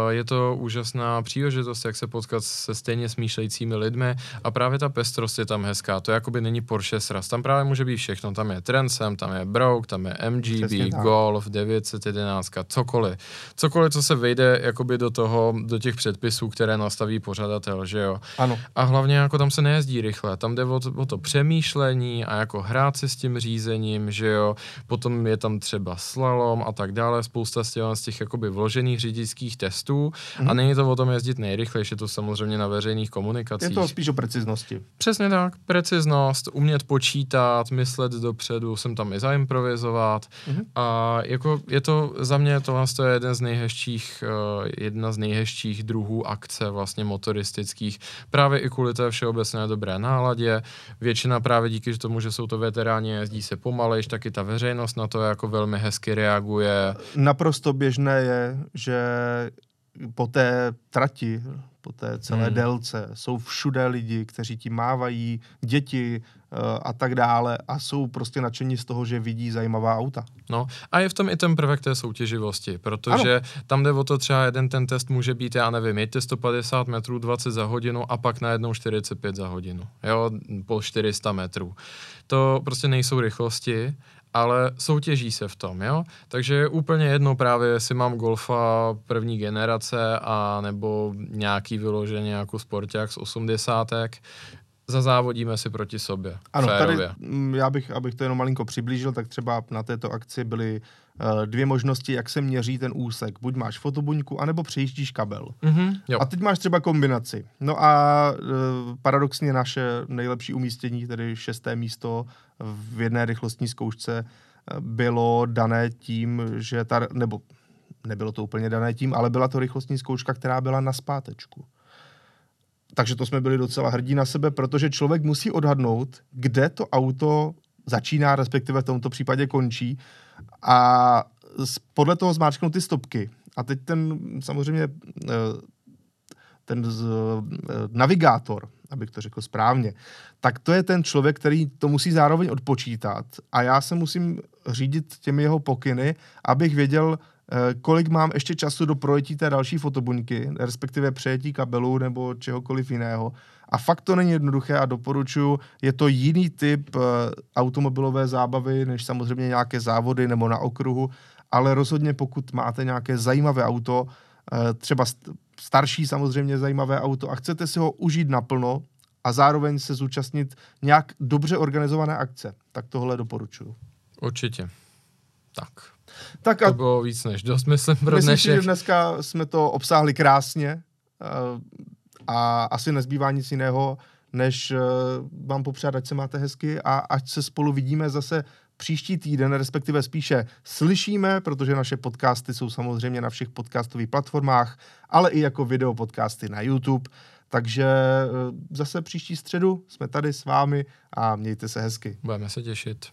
uh, je to úžasná příležitost, jak se potkat se stejně smýšlejícími lidmi a právě ta pestrost je tam hezká. To jakoby není Porsche sraz. Tam právě může být všechno. Tam je Transam, tam je Brouk, tam je MGB. Golf, 911, cokoliv. Cokoliv, co se vejde jakoby do toho, do těch předpisů, které nastaví pořadatel, že jo. Ano. A hlavně jako tam se nejezdí rychle, takhle, tam jde o to, o to přemýšlení a jako hrát si s tím řízením, že jo, potom je tam třeba slalom a tak dále, spousta z těch, z těch jakoby vložených řidičských testů mm-hmm. a mhm. není to o tom jezdit nejrychlejší, je to samozřejmě na veřejných komunikacích. Je to spíš o preciznosti. Přesně tak, preciznost, umět počítat, myslet dopředu, jsem tam i zaimprovizovat mm-hmm. a jako je to za mě tohle je jeden z nejhezčích, uh, jedna z nejhezčích druhů akce vlastně motoristických, právě i kvůli té všeobecné dobré náladě. Většina právě díky tomu, že jsou to veteráni, jezdí se pomalejš, tak i ta veřejnost na to jako velmi hezky reaguje. Naprosto běžné je, že po té trati, po té celé hmm. délce jsou všude lidi, kteří ti mávají, děti, Eh, a tak dále a jsou prostě nadšení z toho, že vidí zajímavá auta. No a je v tom i ten prvek té soutěživosti, protože ano. tam jde o to třeba jeden ten test může být, já nevím, jeďte 150 metrů 20 za hodinu a pak najednou 45 za hodinu, jo, po 400 metrů. To prostě nejsou rychlosti, ale soutěží se v tom, jo? Takže je úplně jedno právě, jestli mám golfa první generace a nebo nějaký vyloženě jako sporták z osmdesátek, zazávodíme si proti sobě. Ano, férově. tady já bych, abych to jenom malinko přiblížil, tak třeba na této akci byly uh, dvě možnosti, jak se měří ten úsek. Buď máš fotobuňku, anebo přejíždíš kabel. Mm-hmm, jo. A teď máš třeba kombinaci. No a uh, paradoxně naše nejlepší umístění, tedy šesté místo v jedné rychlostní zkoušce, uh, bylo dané tím, že ta, nebo nebylo to úplně dané tím, ale byla to rychlostní zkouška, která byla na zpátečku. Takže to jsme byli docela hrdí na sebe, protože člověk musí odhadnout, kde to auto začíná, respektive v tomto případě končí a podle toho zmáčknout ty stopky. A teď ten samozřejmě eh, ten eh, navigátor, abych to řekl správně, tak to je ten člověk, který to musí zároveň odpočítat a já se musím řídit těmi jeho pokyny, abych věděl, kolik mám ještě času do projetí té další fotobuňky, respektive přejetí kabelu nebo čehokoliv jiného. A fakt to není jednoduché a doporučuji, je to jiný typ uh, automobilové zábavy, než samozřejmě nějaké závody nebo na okruhu, ale rozhodně pokud máte nějaké zajímavé auto, uh, třeba starší samozřejmě zajímavé auto a chcete si ho užít naplno a zároveň se zúčastnit nějak dobře organizované akce, tak tohle doporučuji. Určitě. Tak. Tak a to bylo víc než dost, myslím, pro myslím dnešek. Si, že dneska jsme to obsáhli krásně uh, a asi nezbývá nic jiného, než uh, vám popřát, ať se máte hezky a ať se spolu vidíme zase příští týden, respektive spíše slyšíme, protože naše podcasty jsou samozřejmě na všech podcastových platformách, ale i jako video podcasty na YouTube. Takže uh, zase příští středu jsme tady s vámi a mějte se hezky. Budeme se těšit.